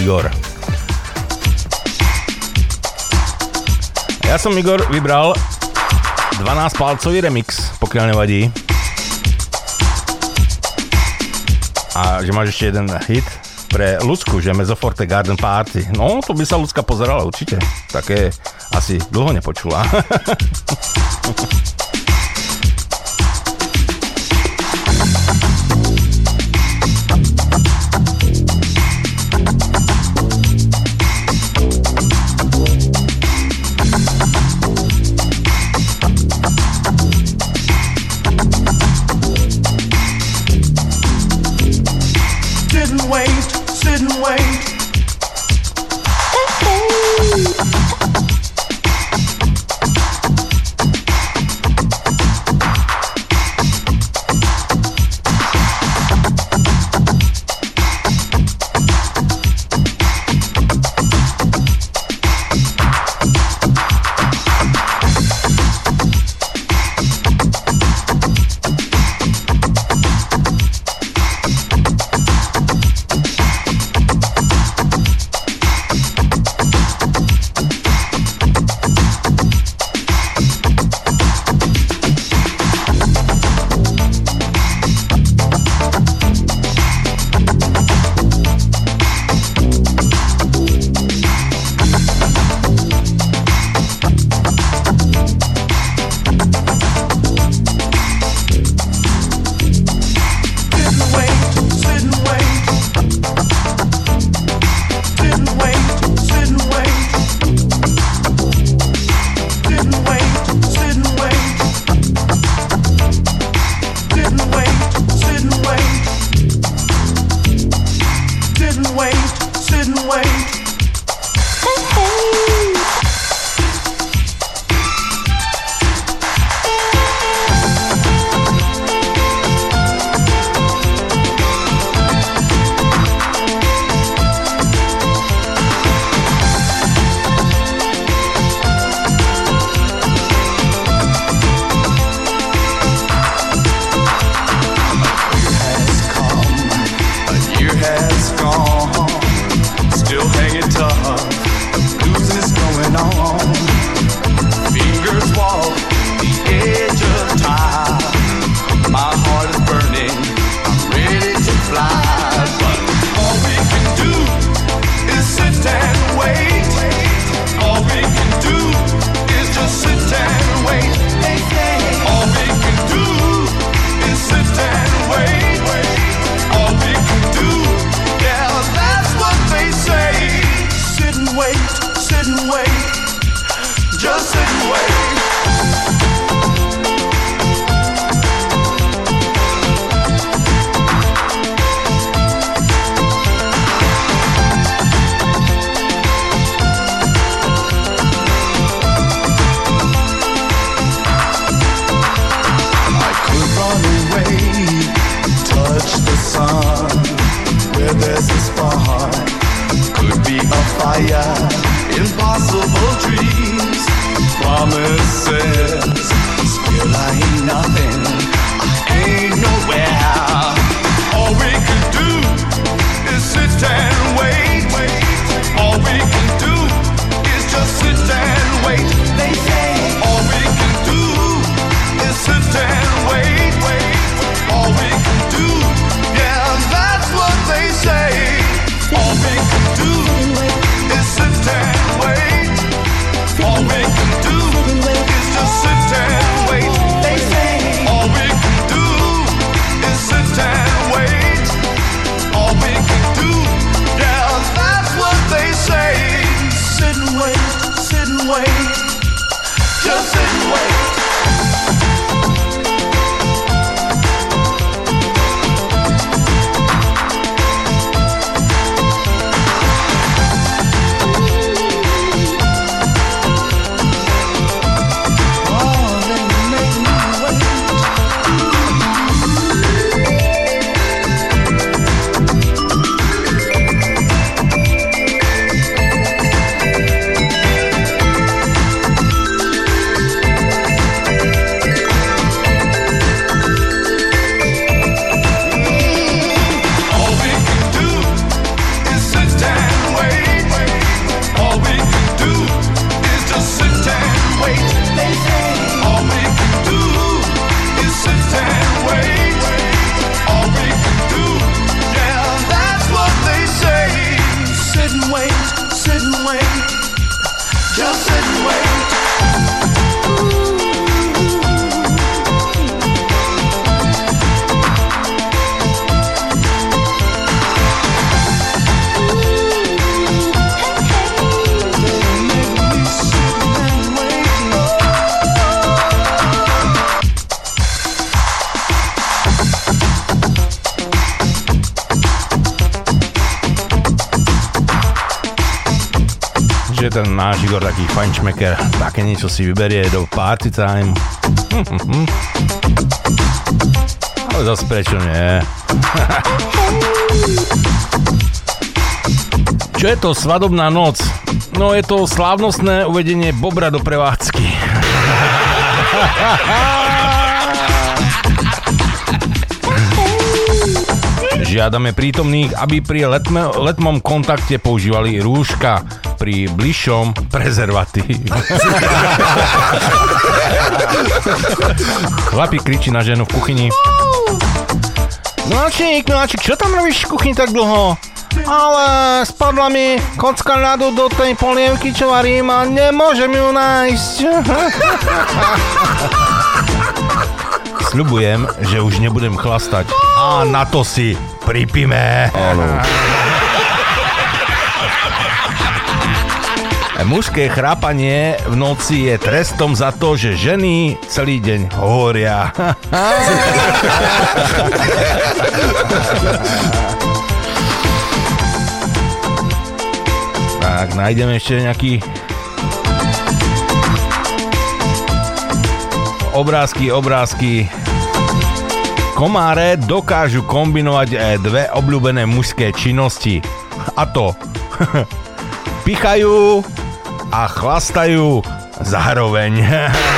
Igor. Ja som Igor vybral 12 palcový remix, pokiaľ nevadí. A že máš ešte jeden hit pre Lucku, že Mezoforte Garden Party. No, to by sa Lucka pozerala určite. Také asi dlho nepočula. has gone. Still hanging tough. Losing is going on. Fingers walk the edge of time. My heart is burning. I'm ready to fly. A fire, impossible dreams, promises. Still I ain't nothing, I ain't nowhere. Náš Igor taký fajnšmeker, také niečo si vyberie do party time. Ale zase prečo nie? Čo je to svadobná noc? No je to slávnostné uvedenie Bobra do prevádzky. Žiadame prítomných, aby pri letme, letmom kontakte používali rúška, pri bližšom prezervatív. Chlapi kričí na ženu v kuchyni. Nočník, nočník, čo tam robíš v kuchyni tak dlho? Ale spadla mi kocka ľadu do tej polievky, čo varím a nemôžem ju nájsť. Sľubujem, že už nebudem chlastať. A na to si pripíme. Áno. Mužské chrápanie v noci je trestom za to, že ženy celý deň hovoria. tak, nájdeme ešte nejaký obrázky, obrázky. Komáre dokážu kombinovať eh, dve obľúbené mužské činnosti. A to pichajú a chlastajú zároveň.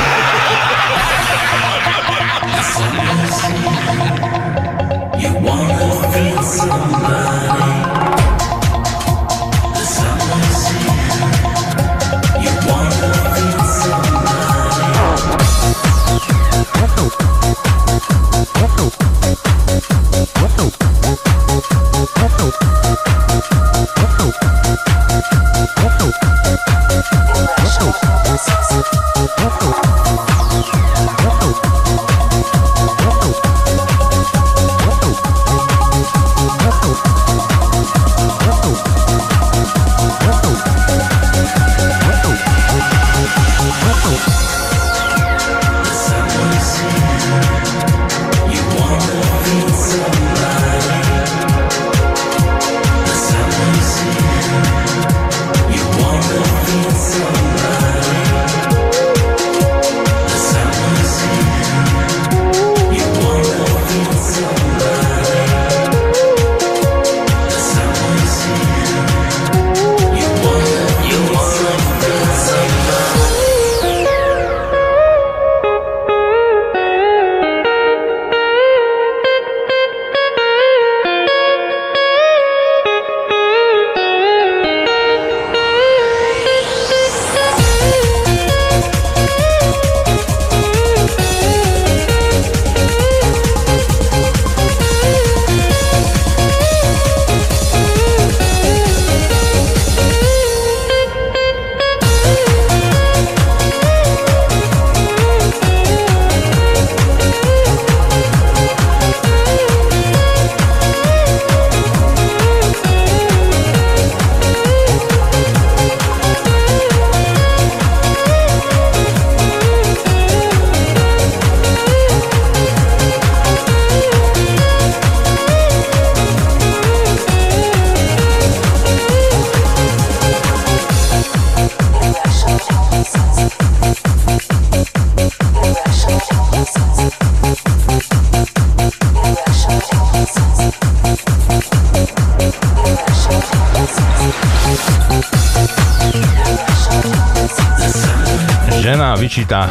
vyčíta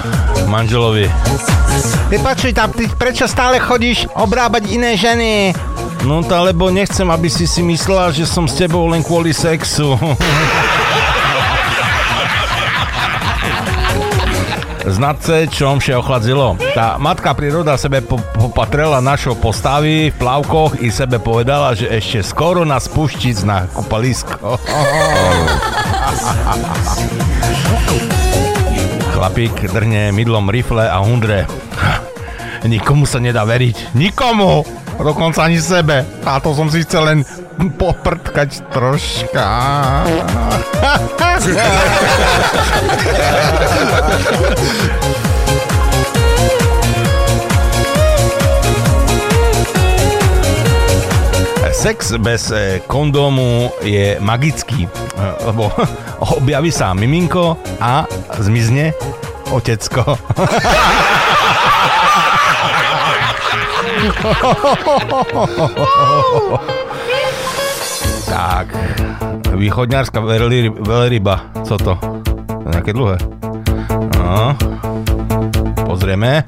manželovi. Vypočuj tam, ty prečo stále chodíš obrábať iné ženy? No to lebo nechcem, aby si si myslela, že som s tebou len kvôli sexu. Znadce, čom vše ochladzilo. Tá matka príroda sebe po- popatrela našo postavy v plavkoch i sebe povedala, že ešte skoro nás puštiť na kúpalisko. Chlapík drhne mydlom rifle a hundre. Nikomu sa nedá veriť. Nikomu! Dokonca ani sebe. A to som si chcel len poprtkať troška. Sex bez eh, kondómu je magický, eh, lebo objaví sa miminko a zmizne otecko. tak, východňárska veľry- veľryba, co to? Nejaké dlhé. No, pozrieme.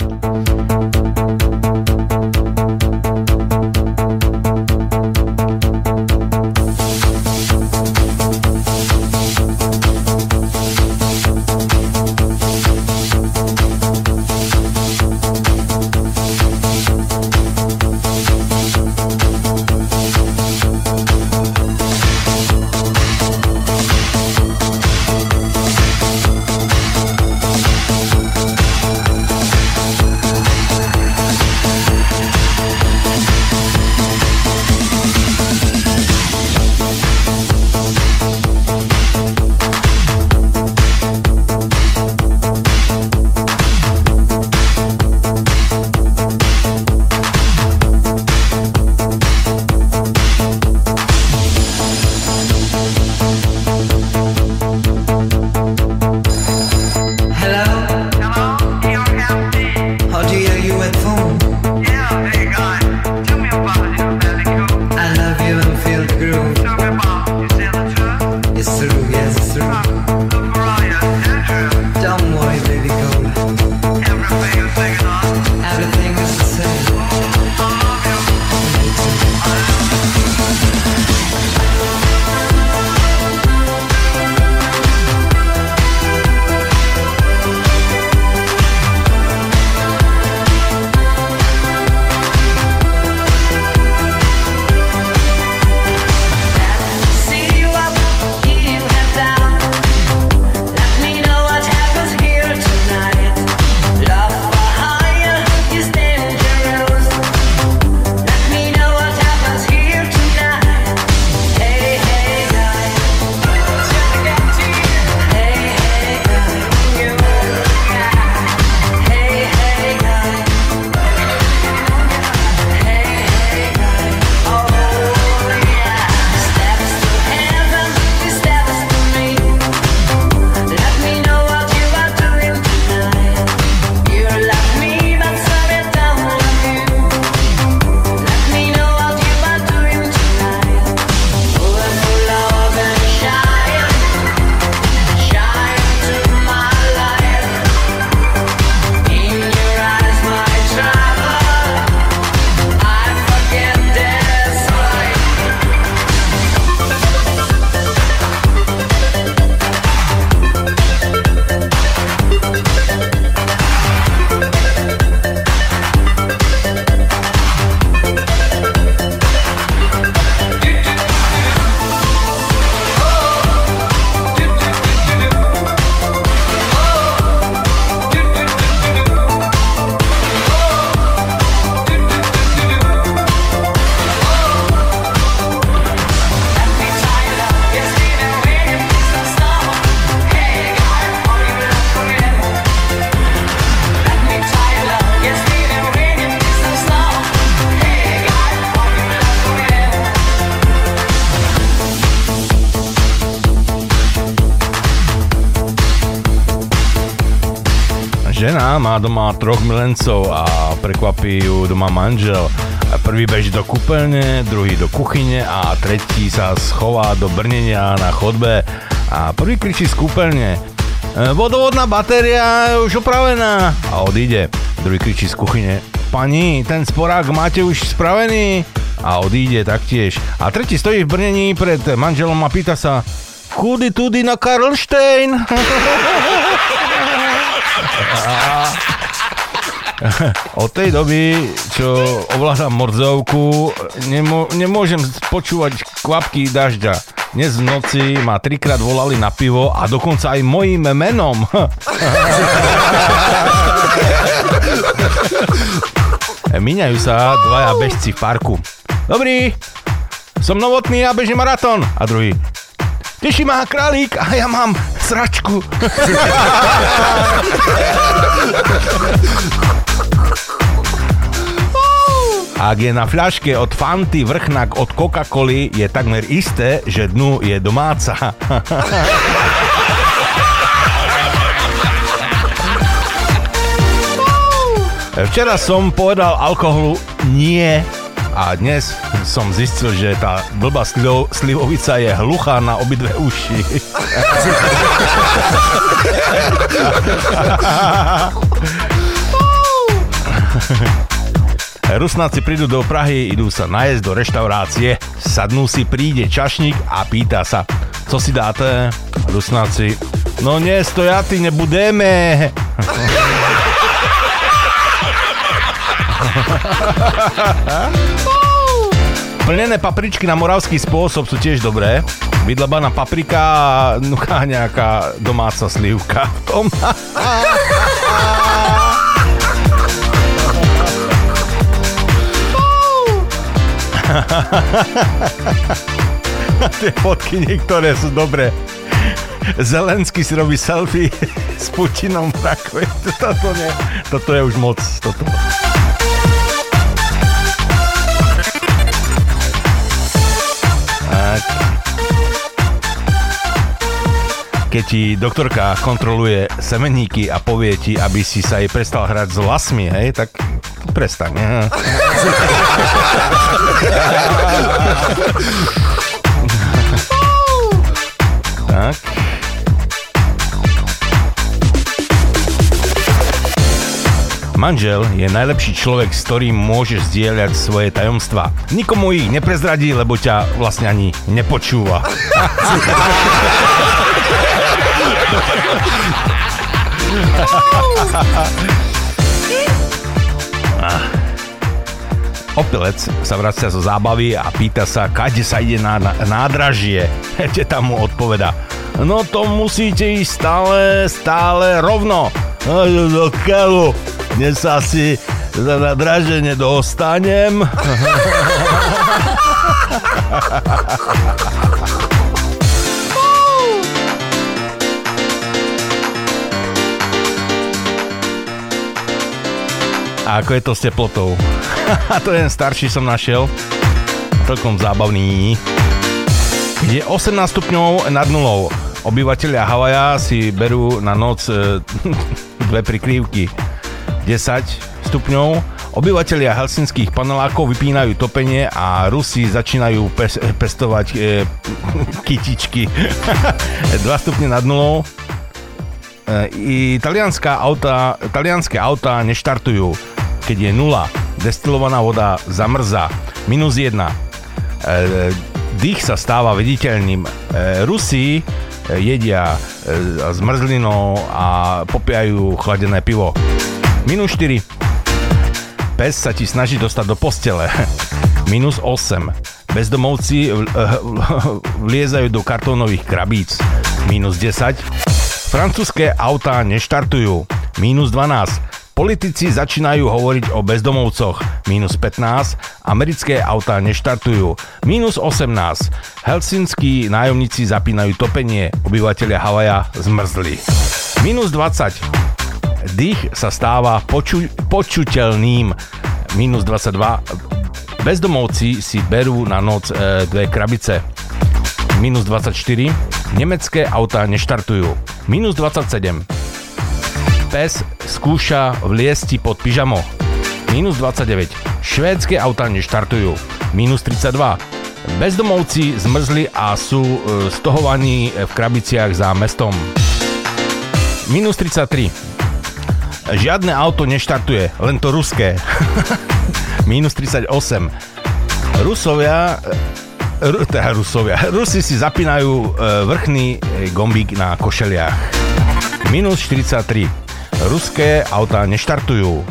Má doma troch milencov a prekvapí ju doma manžel. Prvý beží do kúpeľne, druhý do kuchyne a tretí sa schová do brnenia na chodbe a prvý kričí z kúpeľne E, Vodovodná batéria je už opravená. A odíde. Druhý kričí z kuchyne. Pani, ten sporák máte už spravený? A odíde taktiež. A tretí stojí v brnení pred manželom a pýta sa Kudy tudy na Karlštejn? Od tej doby, čo ovládam morzovku, nemô- nemôžem počúvať kvapky dažďa. Dnes v noci ma trikrát volali na pivo a dokonca aj mojím menom. Míňajú sa dvaja bežci v parku. Dobrý, som novotný a bežím maratón. A druhý, Teší ma králík a ja mám sračku. Ak je na fľaške od Fanty vrchnak od Coca-Coly, je takmer isté, že dnu je domáca. Včera som povedal alkoholu nie a dnes som zistil, že tá blbá slivo, slivovica je hluchá na obidve uši. Rusnáci prídu do Prahy, idú sa najesť do reštaurácie, sadnú si, príde čašník a pýta sa, co si dáte? Rusnáci, no nie, stojaty nebudeme. Plnené papričky na moravský spôsob sú tiež dobré. Vydlabaná paprika a nuká nejaká domáca slivka. Tie fotky niektoré sú dobré. Zelenský si robí selfie s Putinom v. Toto, nie, toto je už moc. Toto. Keď ti doktorka kontroluje semeníky a povie ti, aby si sa jej prestal hrať s vlasmi, hej, tak prestaň. tak. Manžel je najlepší človek, s ktorým môžeš zdieľať svoje tajomstvá. Nikomu ich neprezradí, lebo ťa vlastne ani nepočúva. Opilec sa vracia zo zábavy a pýta sa, kade sa ide na, nádražie. Teta mu odpoveda, no to musíte ísť stále, stále rovno. No, do keľu, dnes sa si za nádraže nedostanem. A ako je to s teplotou? To jeden starší som našiel. Celkom zábavný. Je 18 stupňov nad nulou. Obyvatelia Havaja si berú na noc e, dve prikrývky. 10 stupňov. Obyvatelia helsinských panelákov vypínajú topenie a Rusi začínajú pes- pestovať e, kytičky. 2 stupne nad nulou. E, Italianská auta, talianské auta neštartujú, keď je nula. Destilovaná voda zamrzá. Minus 1. E, dých sa stáva viditeľným. E, Rusi e, jedia e, zmrzlinou a popijajú chladené pivo. Minus 4. Pes sa ti snaží dostať do postele. Minus 8. Bezdomovci v- vliezajú do kartónových krabíc. Minus 10. Francúzske autá neštartujú. Minus 12. Politici začínajú hovoriť o bezdomovcoch. Minus 15. Americké autá neštartujú. Minus 18. Helsinskí nájomníci zapínajú topenie. Obyvateľia Havaja zmrzli. Minus 20. Dých sa stáva poču- počuteľným. Minus 22. Bezdomovci si berú na noc e, dve krabice. Minus 24. Nemecké autá neštartujú. Minus 27. Pes skúša vliesť ti pod pyžamo. Minus 29. Švédske autá neštartujú. Minus 32. Bezdomovci zmrzli a sú e, stohovaní v krabiciach za mestom. Minus 33. Žiadne auto neštartuje, len to ruské. Minus 38. Rusovia Ru, teda Rusovia. Rusi si zapínajú e, vrchný e, gombík na košeliach. Minus 43. Ruské autá neštartujú.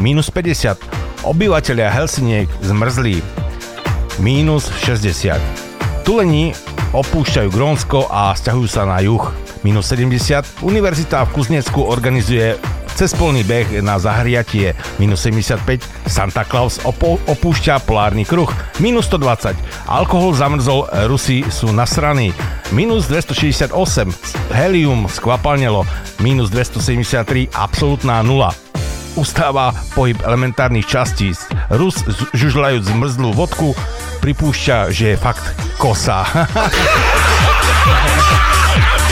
Minus 50. Obyvatelia Helsiniek zmrzli. Minus 60. Tulení opúšťajú Grónsko a stiahujú sa na juh. Minus 70. Univerzita v Kuznecku organizuje cespolný beh na zahriatie. Minus 75. Santa Claus opo- opúšťa polárny kruh. Minus 120. Alkohol zamrzol, Rusi sú nasraní. Minus 268. Helium skvapalnelo. Minus 273. Absolutná nula ustáva pohyb elementárnych častíc. Rus žužľajúc zmrzlú vodku pripúšťa, že je fakt kosa.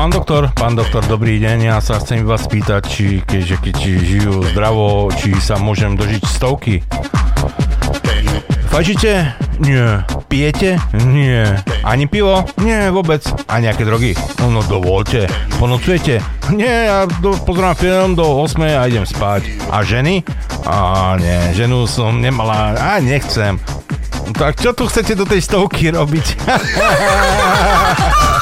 Pán doktor, pán doktor, dobrý deň. Ja sa chcem vás spýtať, či keďže keď žijú zdravo, či sa môžem dožiť stovky. Fajčíte? Nie. Pijete? Nie. Ani pivo? Nie, vôbec. A nejaké drogy? No dovolte. Ponocujete? Nie, ja do, pozerám film do 8 a idem spať. A ženy? A nie, ženu som nemala, a nechcem. Tak čo tu chcete do tej stovky robiť?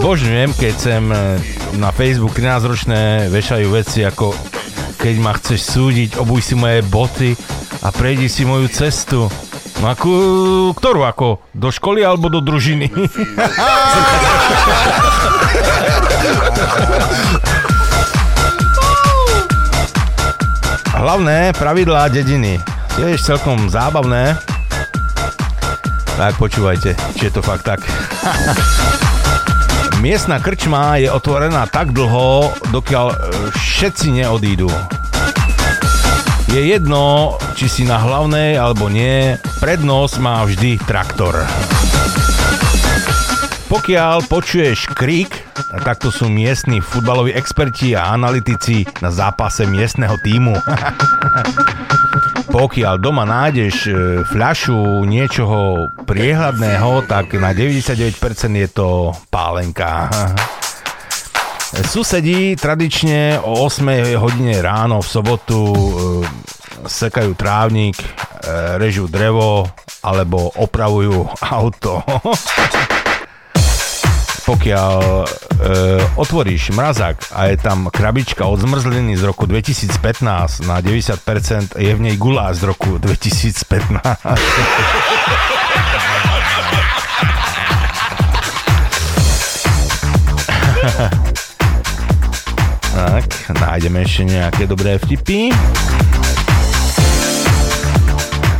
Zbožňujem, keď sem e, na Facebook 13-ročné vešajú veci ako keď ma chceš súdiť, obuj si moje boty a prejdi si moju cestu. No akú, ktorú ako? Do školy alebo do družiny? Hlavné pravidlá dediny. Tiež celkom zábavné. Tak počúvajte, či je to fakt tak. Miestna krčma je otvorená tak dlho, dokiaľ e, všetci neodídu. Je jedno, či si na hlavnej alebo nie, prednosť má vždy traktor. Pokiaľ počuješ krik, tak to sú miestni futbaloví experti a analytici na zápase miestneho týmu. Pokiaľ doma nájdeš e, fľašu niečoho priehľadného, tak na 99% je to pálenka. Susedí tradične o 8 hodine ráno v sobotu e, sekajú trávnik, e, režú drevo alebo opravujú auto. Pokiaľ e, otvoríš mrazák a je tam krabička od zmrzliny z roku 2015 na 90% je v nej gulá z roku 2015. tak, nájdeme ešte nejaké dobré vtipy.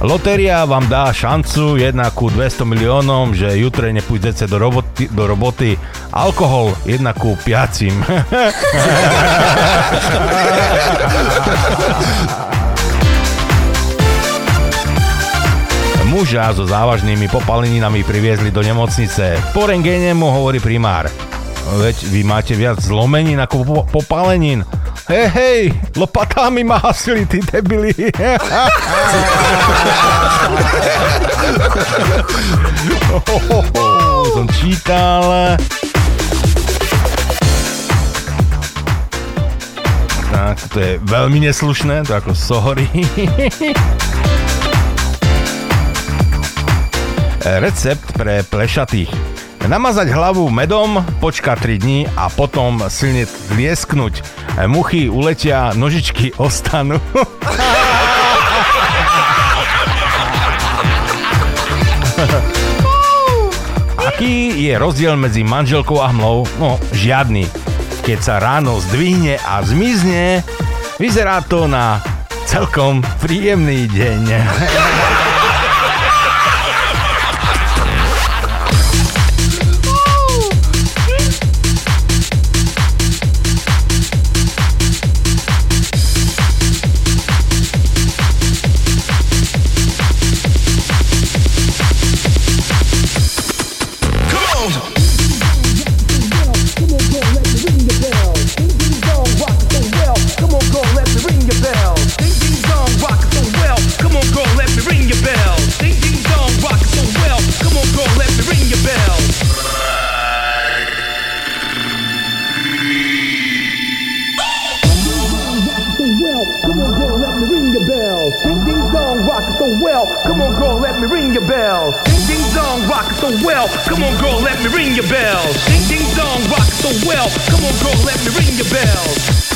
Lotéria vám dá šancu 1 ku 200 miliónom, že jutre nepôjdete do roboty, do roboty. Alkohol 1 ku 5. Muža so závažnými popaleninami priviezli do nemocnice. Po rengéne mu hovorí primár. Veď vy máte viac zlomenín ako po- popalenín. Hej, hej, lopatami ma hasili, ty debili. Som čítal. Tak, to je veľmi neslušné, to ako sorry. Recept pre plešatých. Namazať hlavu medom, počka 3 dní a potom silne tliesknúť. Muchy uletia, nožičky ostanú. Aký je rozdiel medzi manželkou a hmlou? No, žiadny. Keď sa ráno zdvihne a zmizne, vyzerá to na celkom príjemný deň. Ding ding dong, rock it so well. Come on, girl, let me ring your bell. Ding ding dong, rock it so well. Come on, girl, let me ring your bell.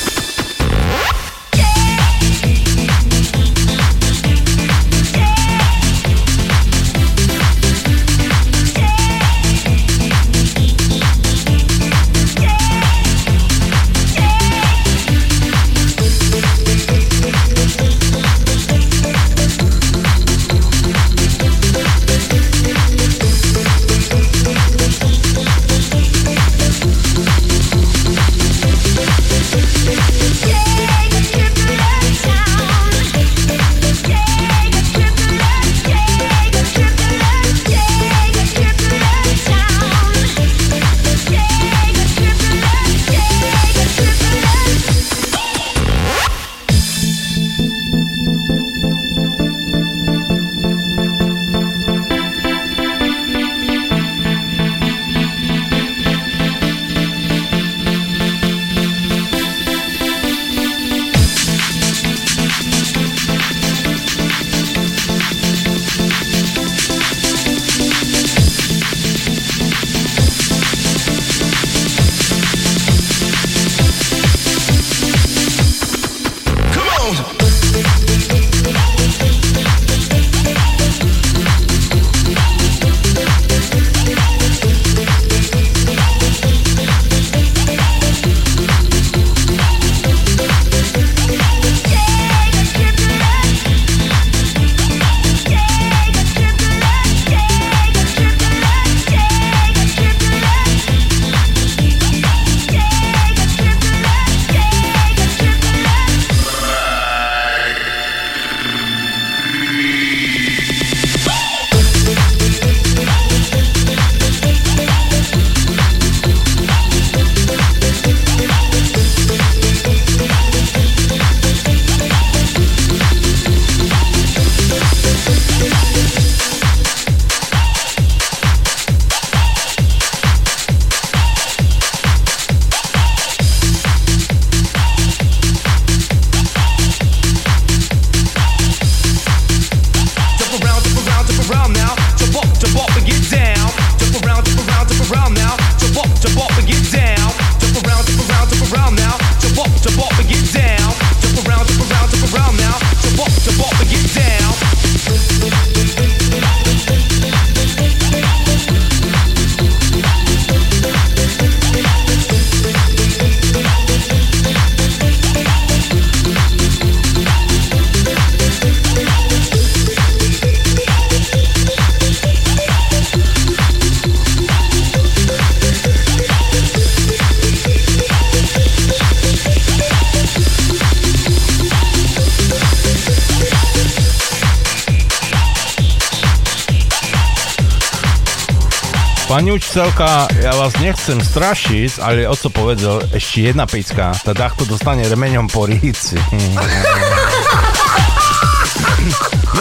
Učiteľka, ja vás nechcem strašiť, ale oco povedal, ešte jedna picka, teda to dostane remeňom po ríci.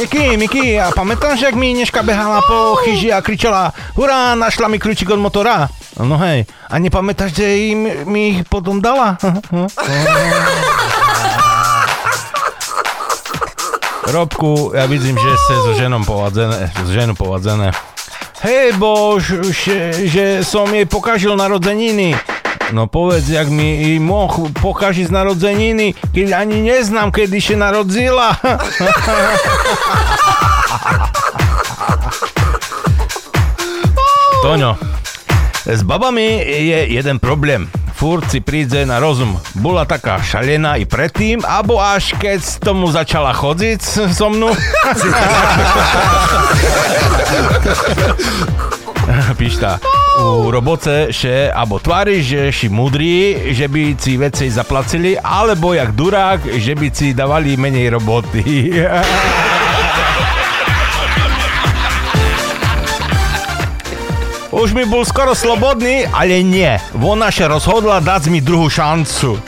Miky, Miky, a pamätáš, jak mi Ineška behala po chyži a kričala Hurá, našla mi kľúčik od motora? No hej, a nepamätáš, že im, mi ich potom dala? Robku, ja vidím, že ste so ženom povadzené, s ženou povadzené. Hej, bož, že, že som jej pokažil narodeniny. No povedz, jak mi moh pokažiť narodzeniny, keď ani neznám, kedy sa narodzila. Toňo, s babami je jeden problém. Furt si príde na rozum. Bola taká šalená i predtým, abo až keď tomu začala chodiť so mnou. Pišta, u roboce še abo tvári, že si mudrý, že by si veci zaplacili, alebo jak durák, že by si dávali menej roboty. Už mi bol skoro slobodný, ale nie. Ona sa rozhodla dať mi druhú šancu.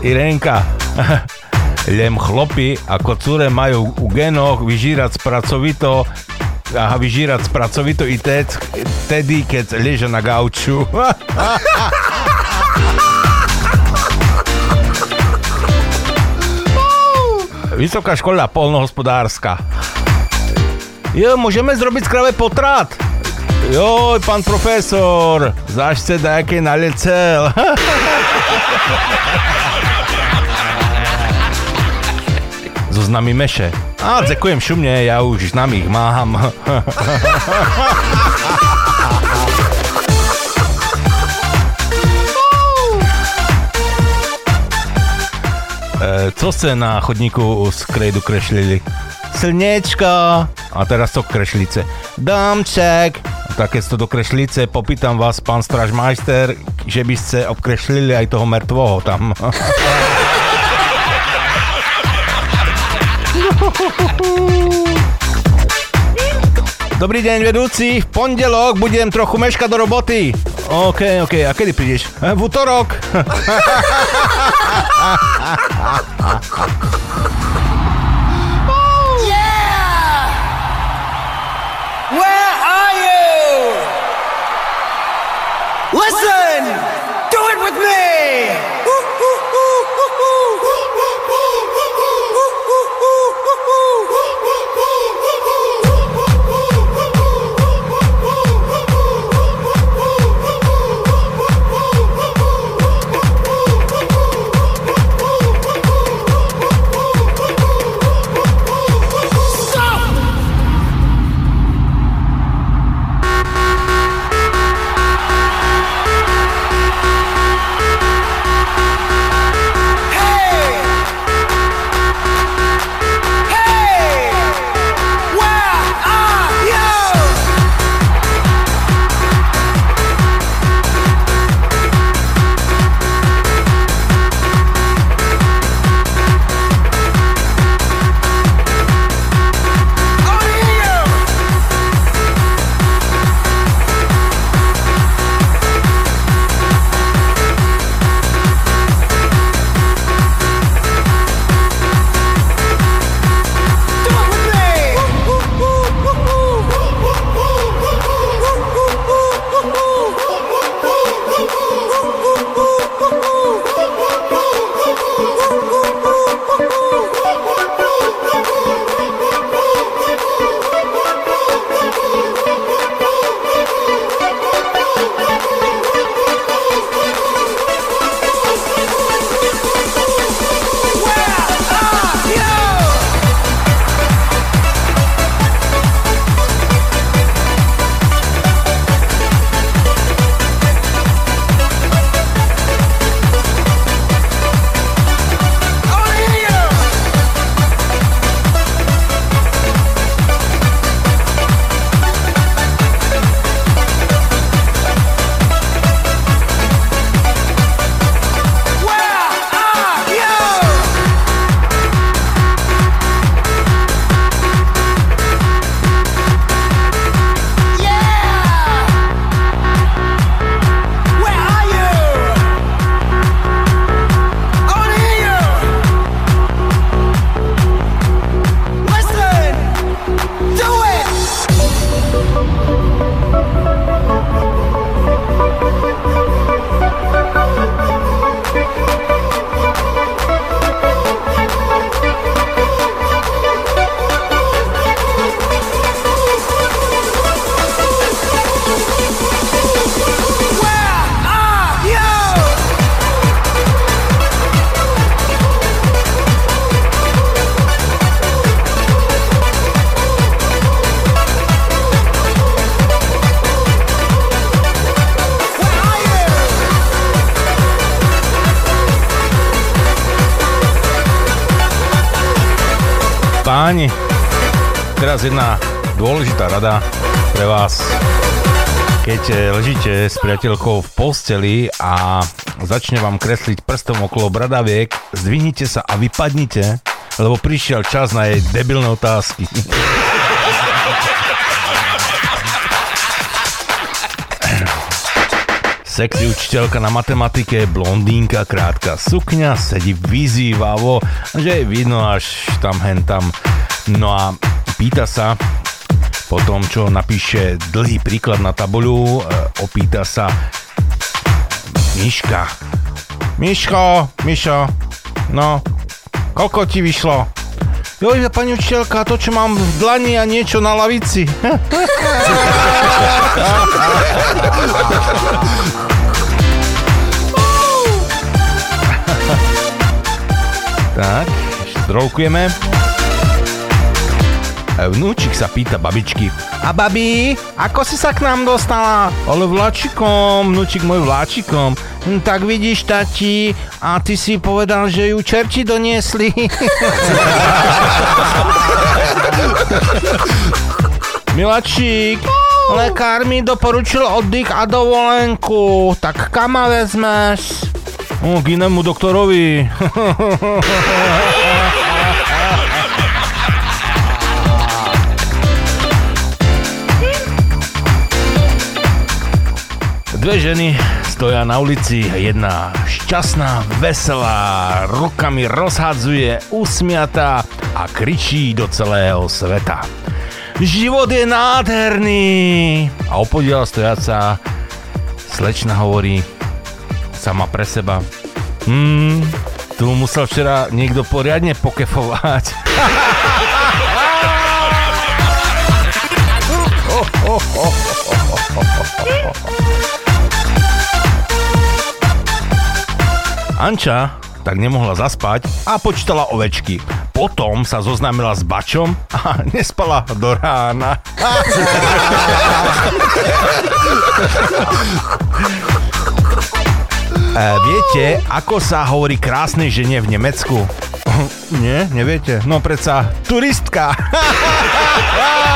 Irenka, len chlopi ako cure majú u genoch vyžírať spracovito a vyžírať spracovito i tedy, keď ležia na gauču. Vysoká škola polnohospodárska. Jo, môžeme zrobiť skrave potrat. Joj, pán profesor, zašte dajaké nalecel. Zo znami meše. A, ďakujem šumne, ja už znami ich mám. co ste na chodníku z krejdu krešlili? Slnečko, A teraz to krešlice. domček, Tak keď ste do krešlice, popýtam vás, pán stražmajster, že by ste obkrešlili aj toho mŕtvoho tam. Dobrý deň, vedúci. V pondelok budem trochu meškať do roboty. OK, OK. A kedy prídeš? V útorok. Where are you? Listen! Do it with me! Priateľkou v posteli a začne vám kresliť prstom okolo bradaviek, zdvihnite sa a vypadnite, lebo prišiel čas na jej debilné otázky. Sexy učiteľka na matematike, blondínka, krátka sukňa, sedí vyzývavo, že je vidno až tam hen tam. No a pýta sa, po tom, čo napíše dlhý príklad na tabuľu, e, opýta sa Miška. Miško, Mišo, no, koľko ti vyšlo? Joj, pani učiteľka, to, čo mám v dlani a niečo na lavici. tak, ešte. Vnúčik sa pýta babičky. A babi, ako si sa k nám dostala? Ale vláčikom, vnúčik môj vláčikom. Hm, Tak vidíš, tati, a ty si povedal, že ju čerti doniesli. Miláčik, lekár mi doporučil oddych a dovolenku. Tak kam ma vezmeš? O, k inému doktorovi. Dve ženy stoja na ulici, jedna šťastná, veselá, rukami rozhadzuje, usmiatá a kričí do celého sveta. Život je nádherný! A opodiaľ stojaca slečna hovorí sama pre seba. Hmm, tu musel včera niekto poriadne pokefovať. Anča tak nemohla zaspať a počítala ovečky. Potom sa zoznámila s Bačom a nespala do rána. E, viete, ako sa hovorí krásnej žene v Nemecku? Nie, neviete? No predsa turistka.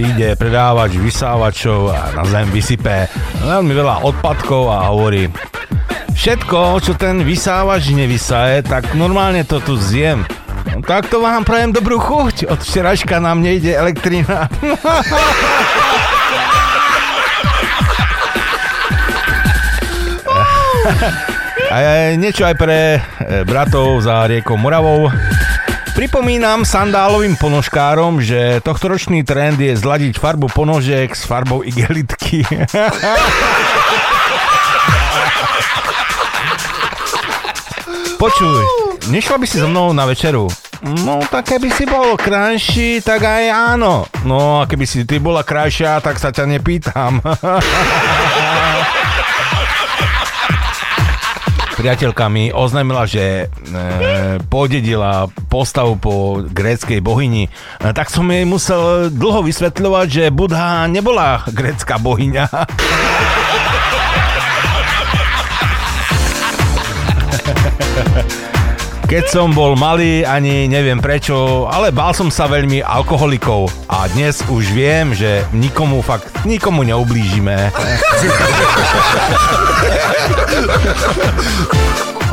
príde predávač vysávačov a na zem vysype veľmi veľa odpadkov a hovorí Všetko, čo ten vysávač nevysaje, tak normálne to tu zjem. No, tak to vám prajem dobrú chuť. Od včeraška nám nejde elektrina. A je niečo aj pre e, bratov za riekou Moravou. Pripomínam sandálovým ponožkárom, že tohtoročný trend je zladiť farbu ponožiek s farbou igelitky. Počuj, nešla by si so mnou na večeru? No, tak keby si bol krajší, tak aj áno. No, a keby si ty bola krajšia, tak sa ťa nepýtam. Priateľka mi oznámila, že e, podedila postavu po gréckej bohyni. E, tak som jej musel dlho vysvetľovať, že Budha nebola grécka bohyňa. Keď som bol malý, ani neviem prečo, ale bál som sa veľmi alkoholikov. A dnes už viem, že nikomu fakt, nikomu neublížime.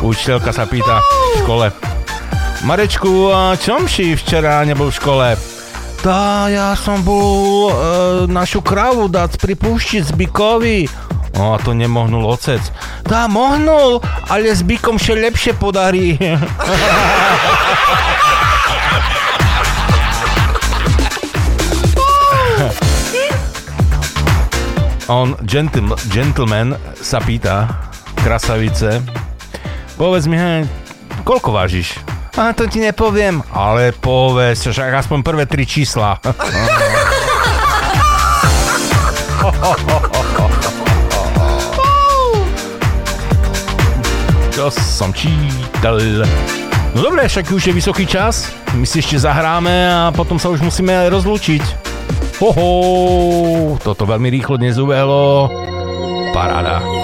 Učiteľka sa pýta v škole. Marečku, a čom si včera nebol v škole? Tá, ja som bol e, našu kravu dať pripúštiť z bykovi. No a to nemohnul ocec. Tá, mohnul, ale s bykom še lepšie podarí. On, gentleman, gentleman sa pýta, krasavice, povedz mi, hej, koľko vážiš? A to ti nepoviem. Ale povedz, však aspoň prvé tri čísla. Som čítal. No dobre, však už je vysoký čas. My si ešte zahráme a potom sa už musíme aj rozlúčiť. Hoho, toto veľmi rýchlo dnes ubehlo. Paráda.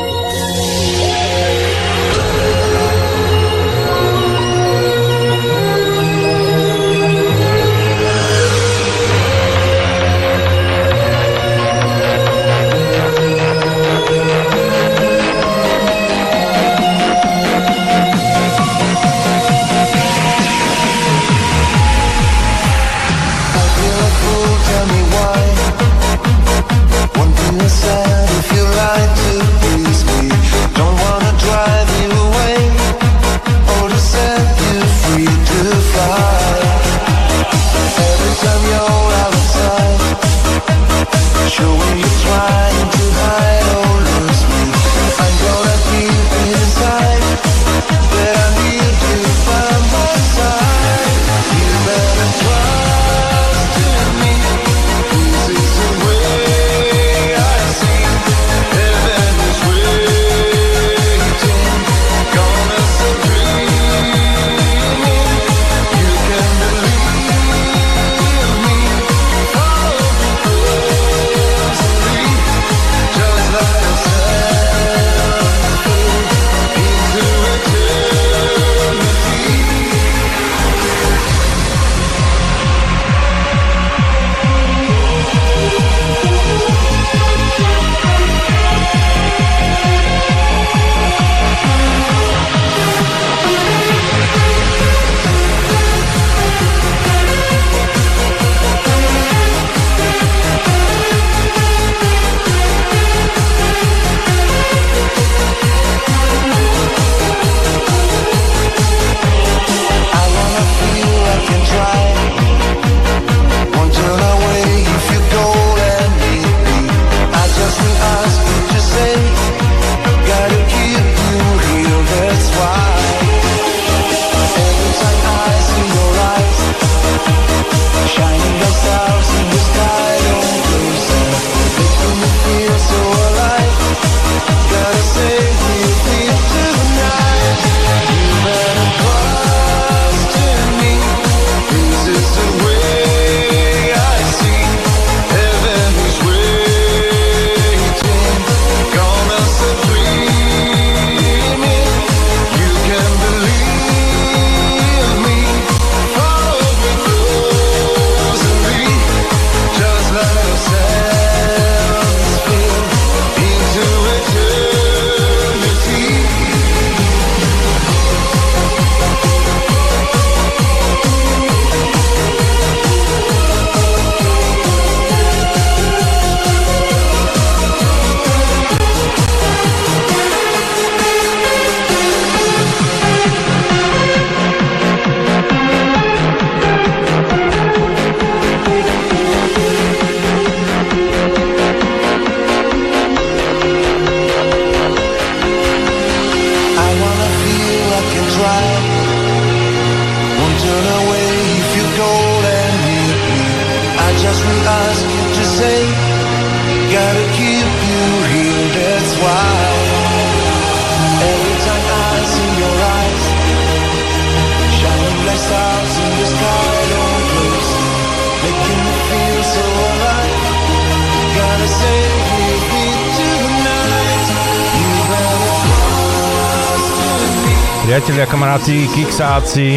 Kamaráci, kiksáci,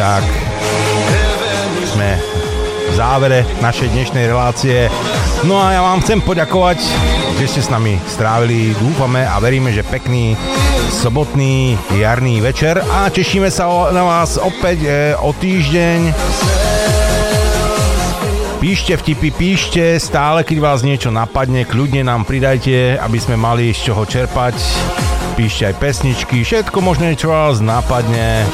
tak sme v závere našej dnešnej relácie. No a ja vám chcem poďakovať, že ste s nami strávili, dúfame a veríme, že pekný sobotný jarný večer a tešíme sa na vás opäť e, o týždeň. Píšte vtipy, píšte, stále keď vás niečo napadne, kľudne nám pridajte, aby sme mali z čoho čerpať. Píšte aj pesničky, všetko možné, čo vás napadne.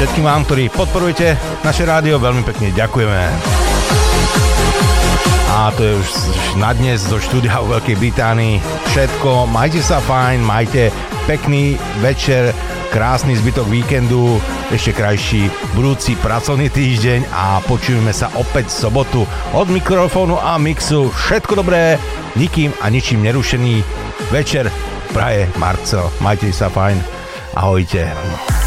Všetkým vám, ktorí podporujete naše rádio, veľmi pekne ďakujeme. A to je už na dnes zo štúdia v Veľkej Británii všetko. Majte sa fajn, majte pekný večer, krásny zbytok víkendu, ešte krajší budúci pracovný týždeň a počujeme sa opäť v sobotu od mikrofónu a mixu. Všetko dobré, nikým a ničím nerušený večer praje Marcel. Majte sa fajn. Ahojte.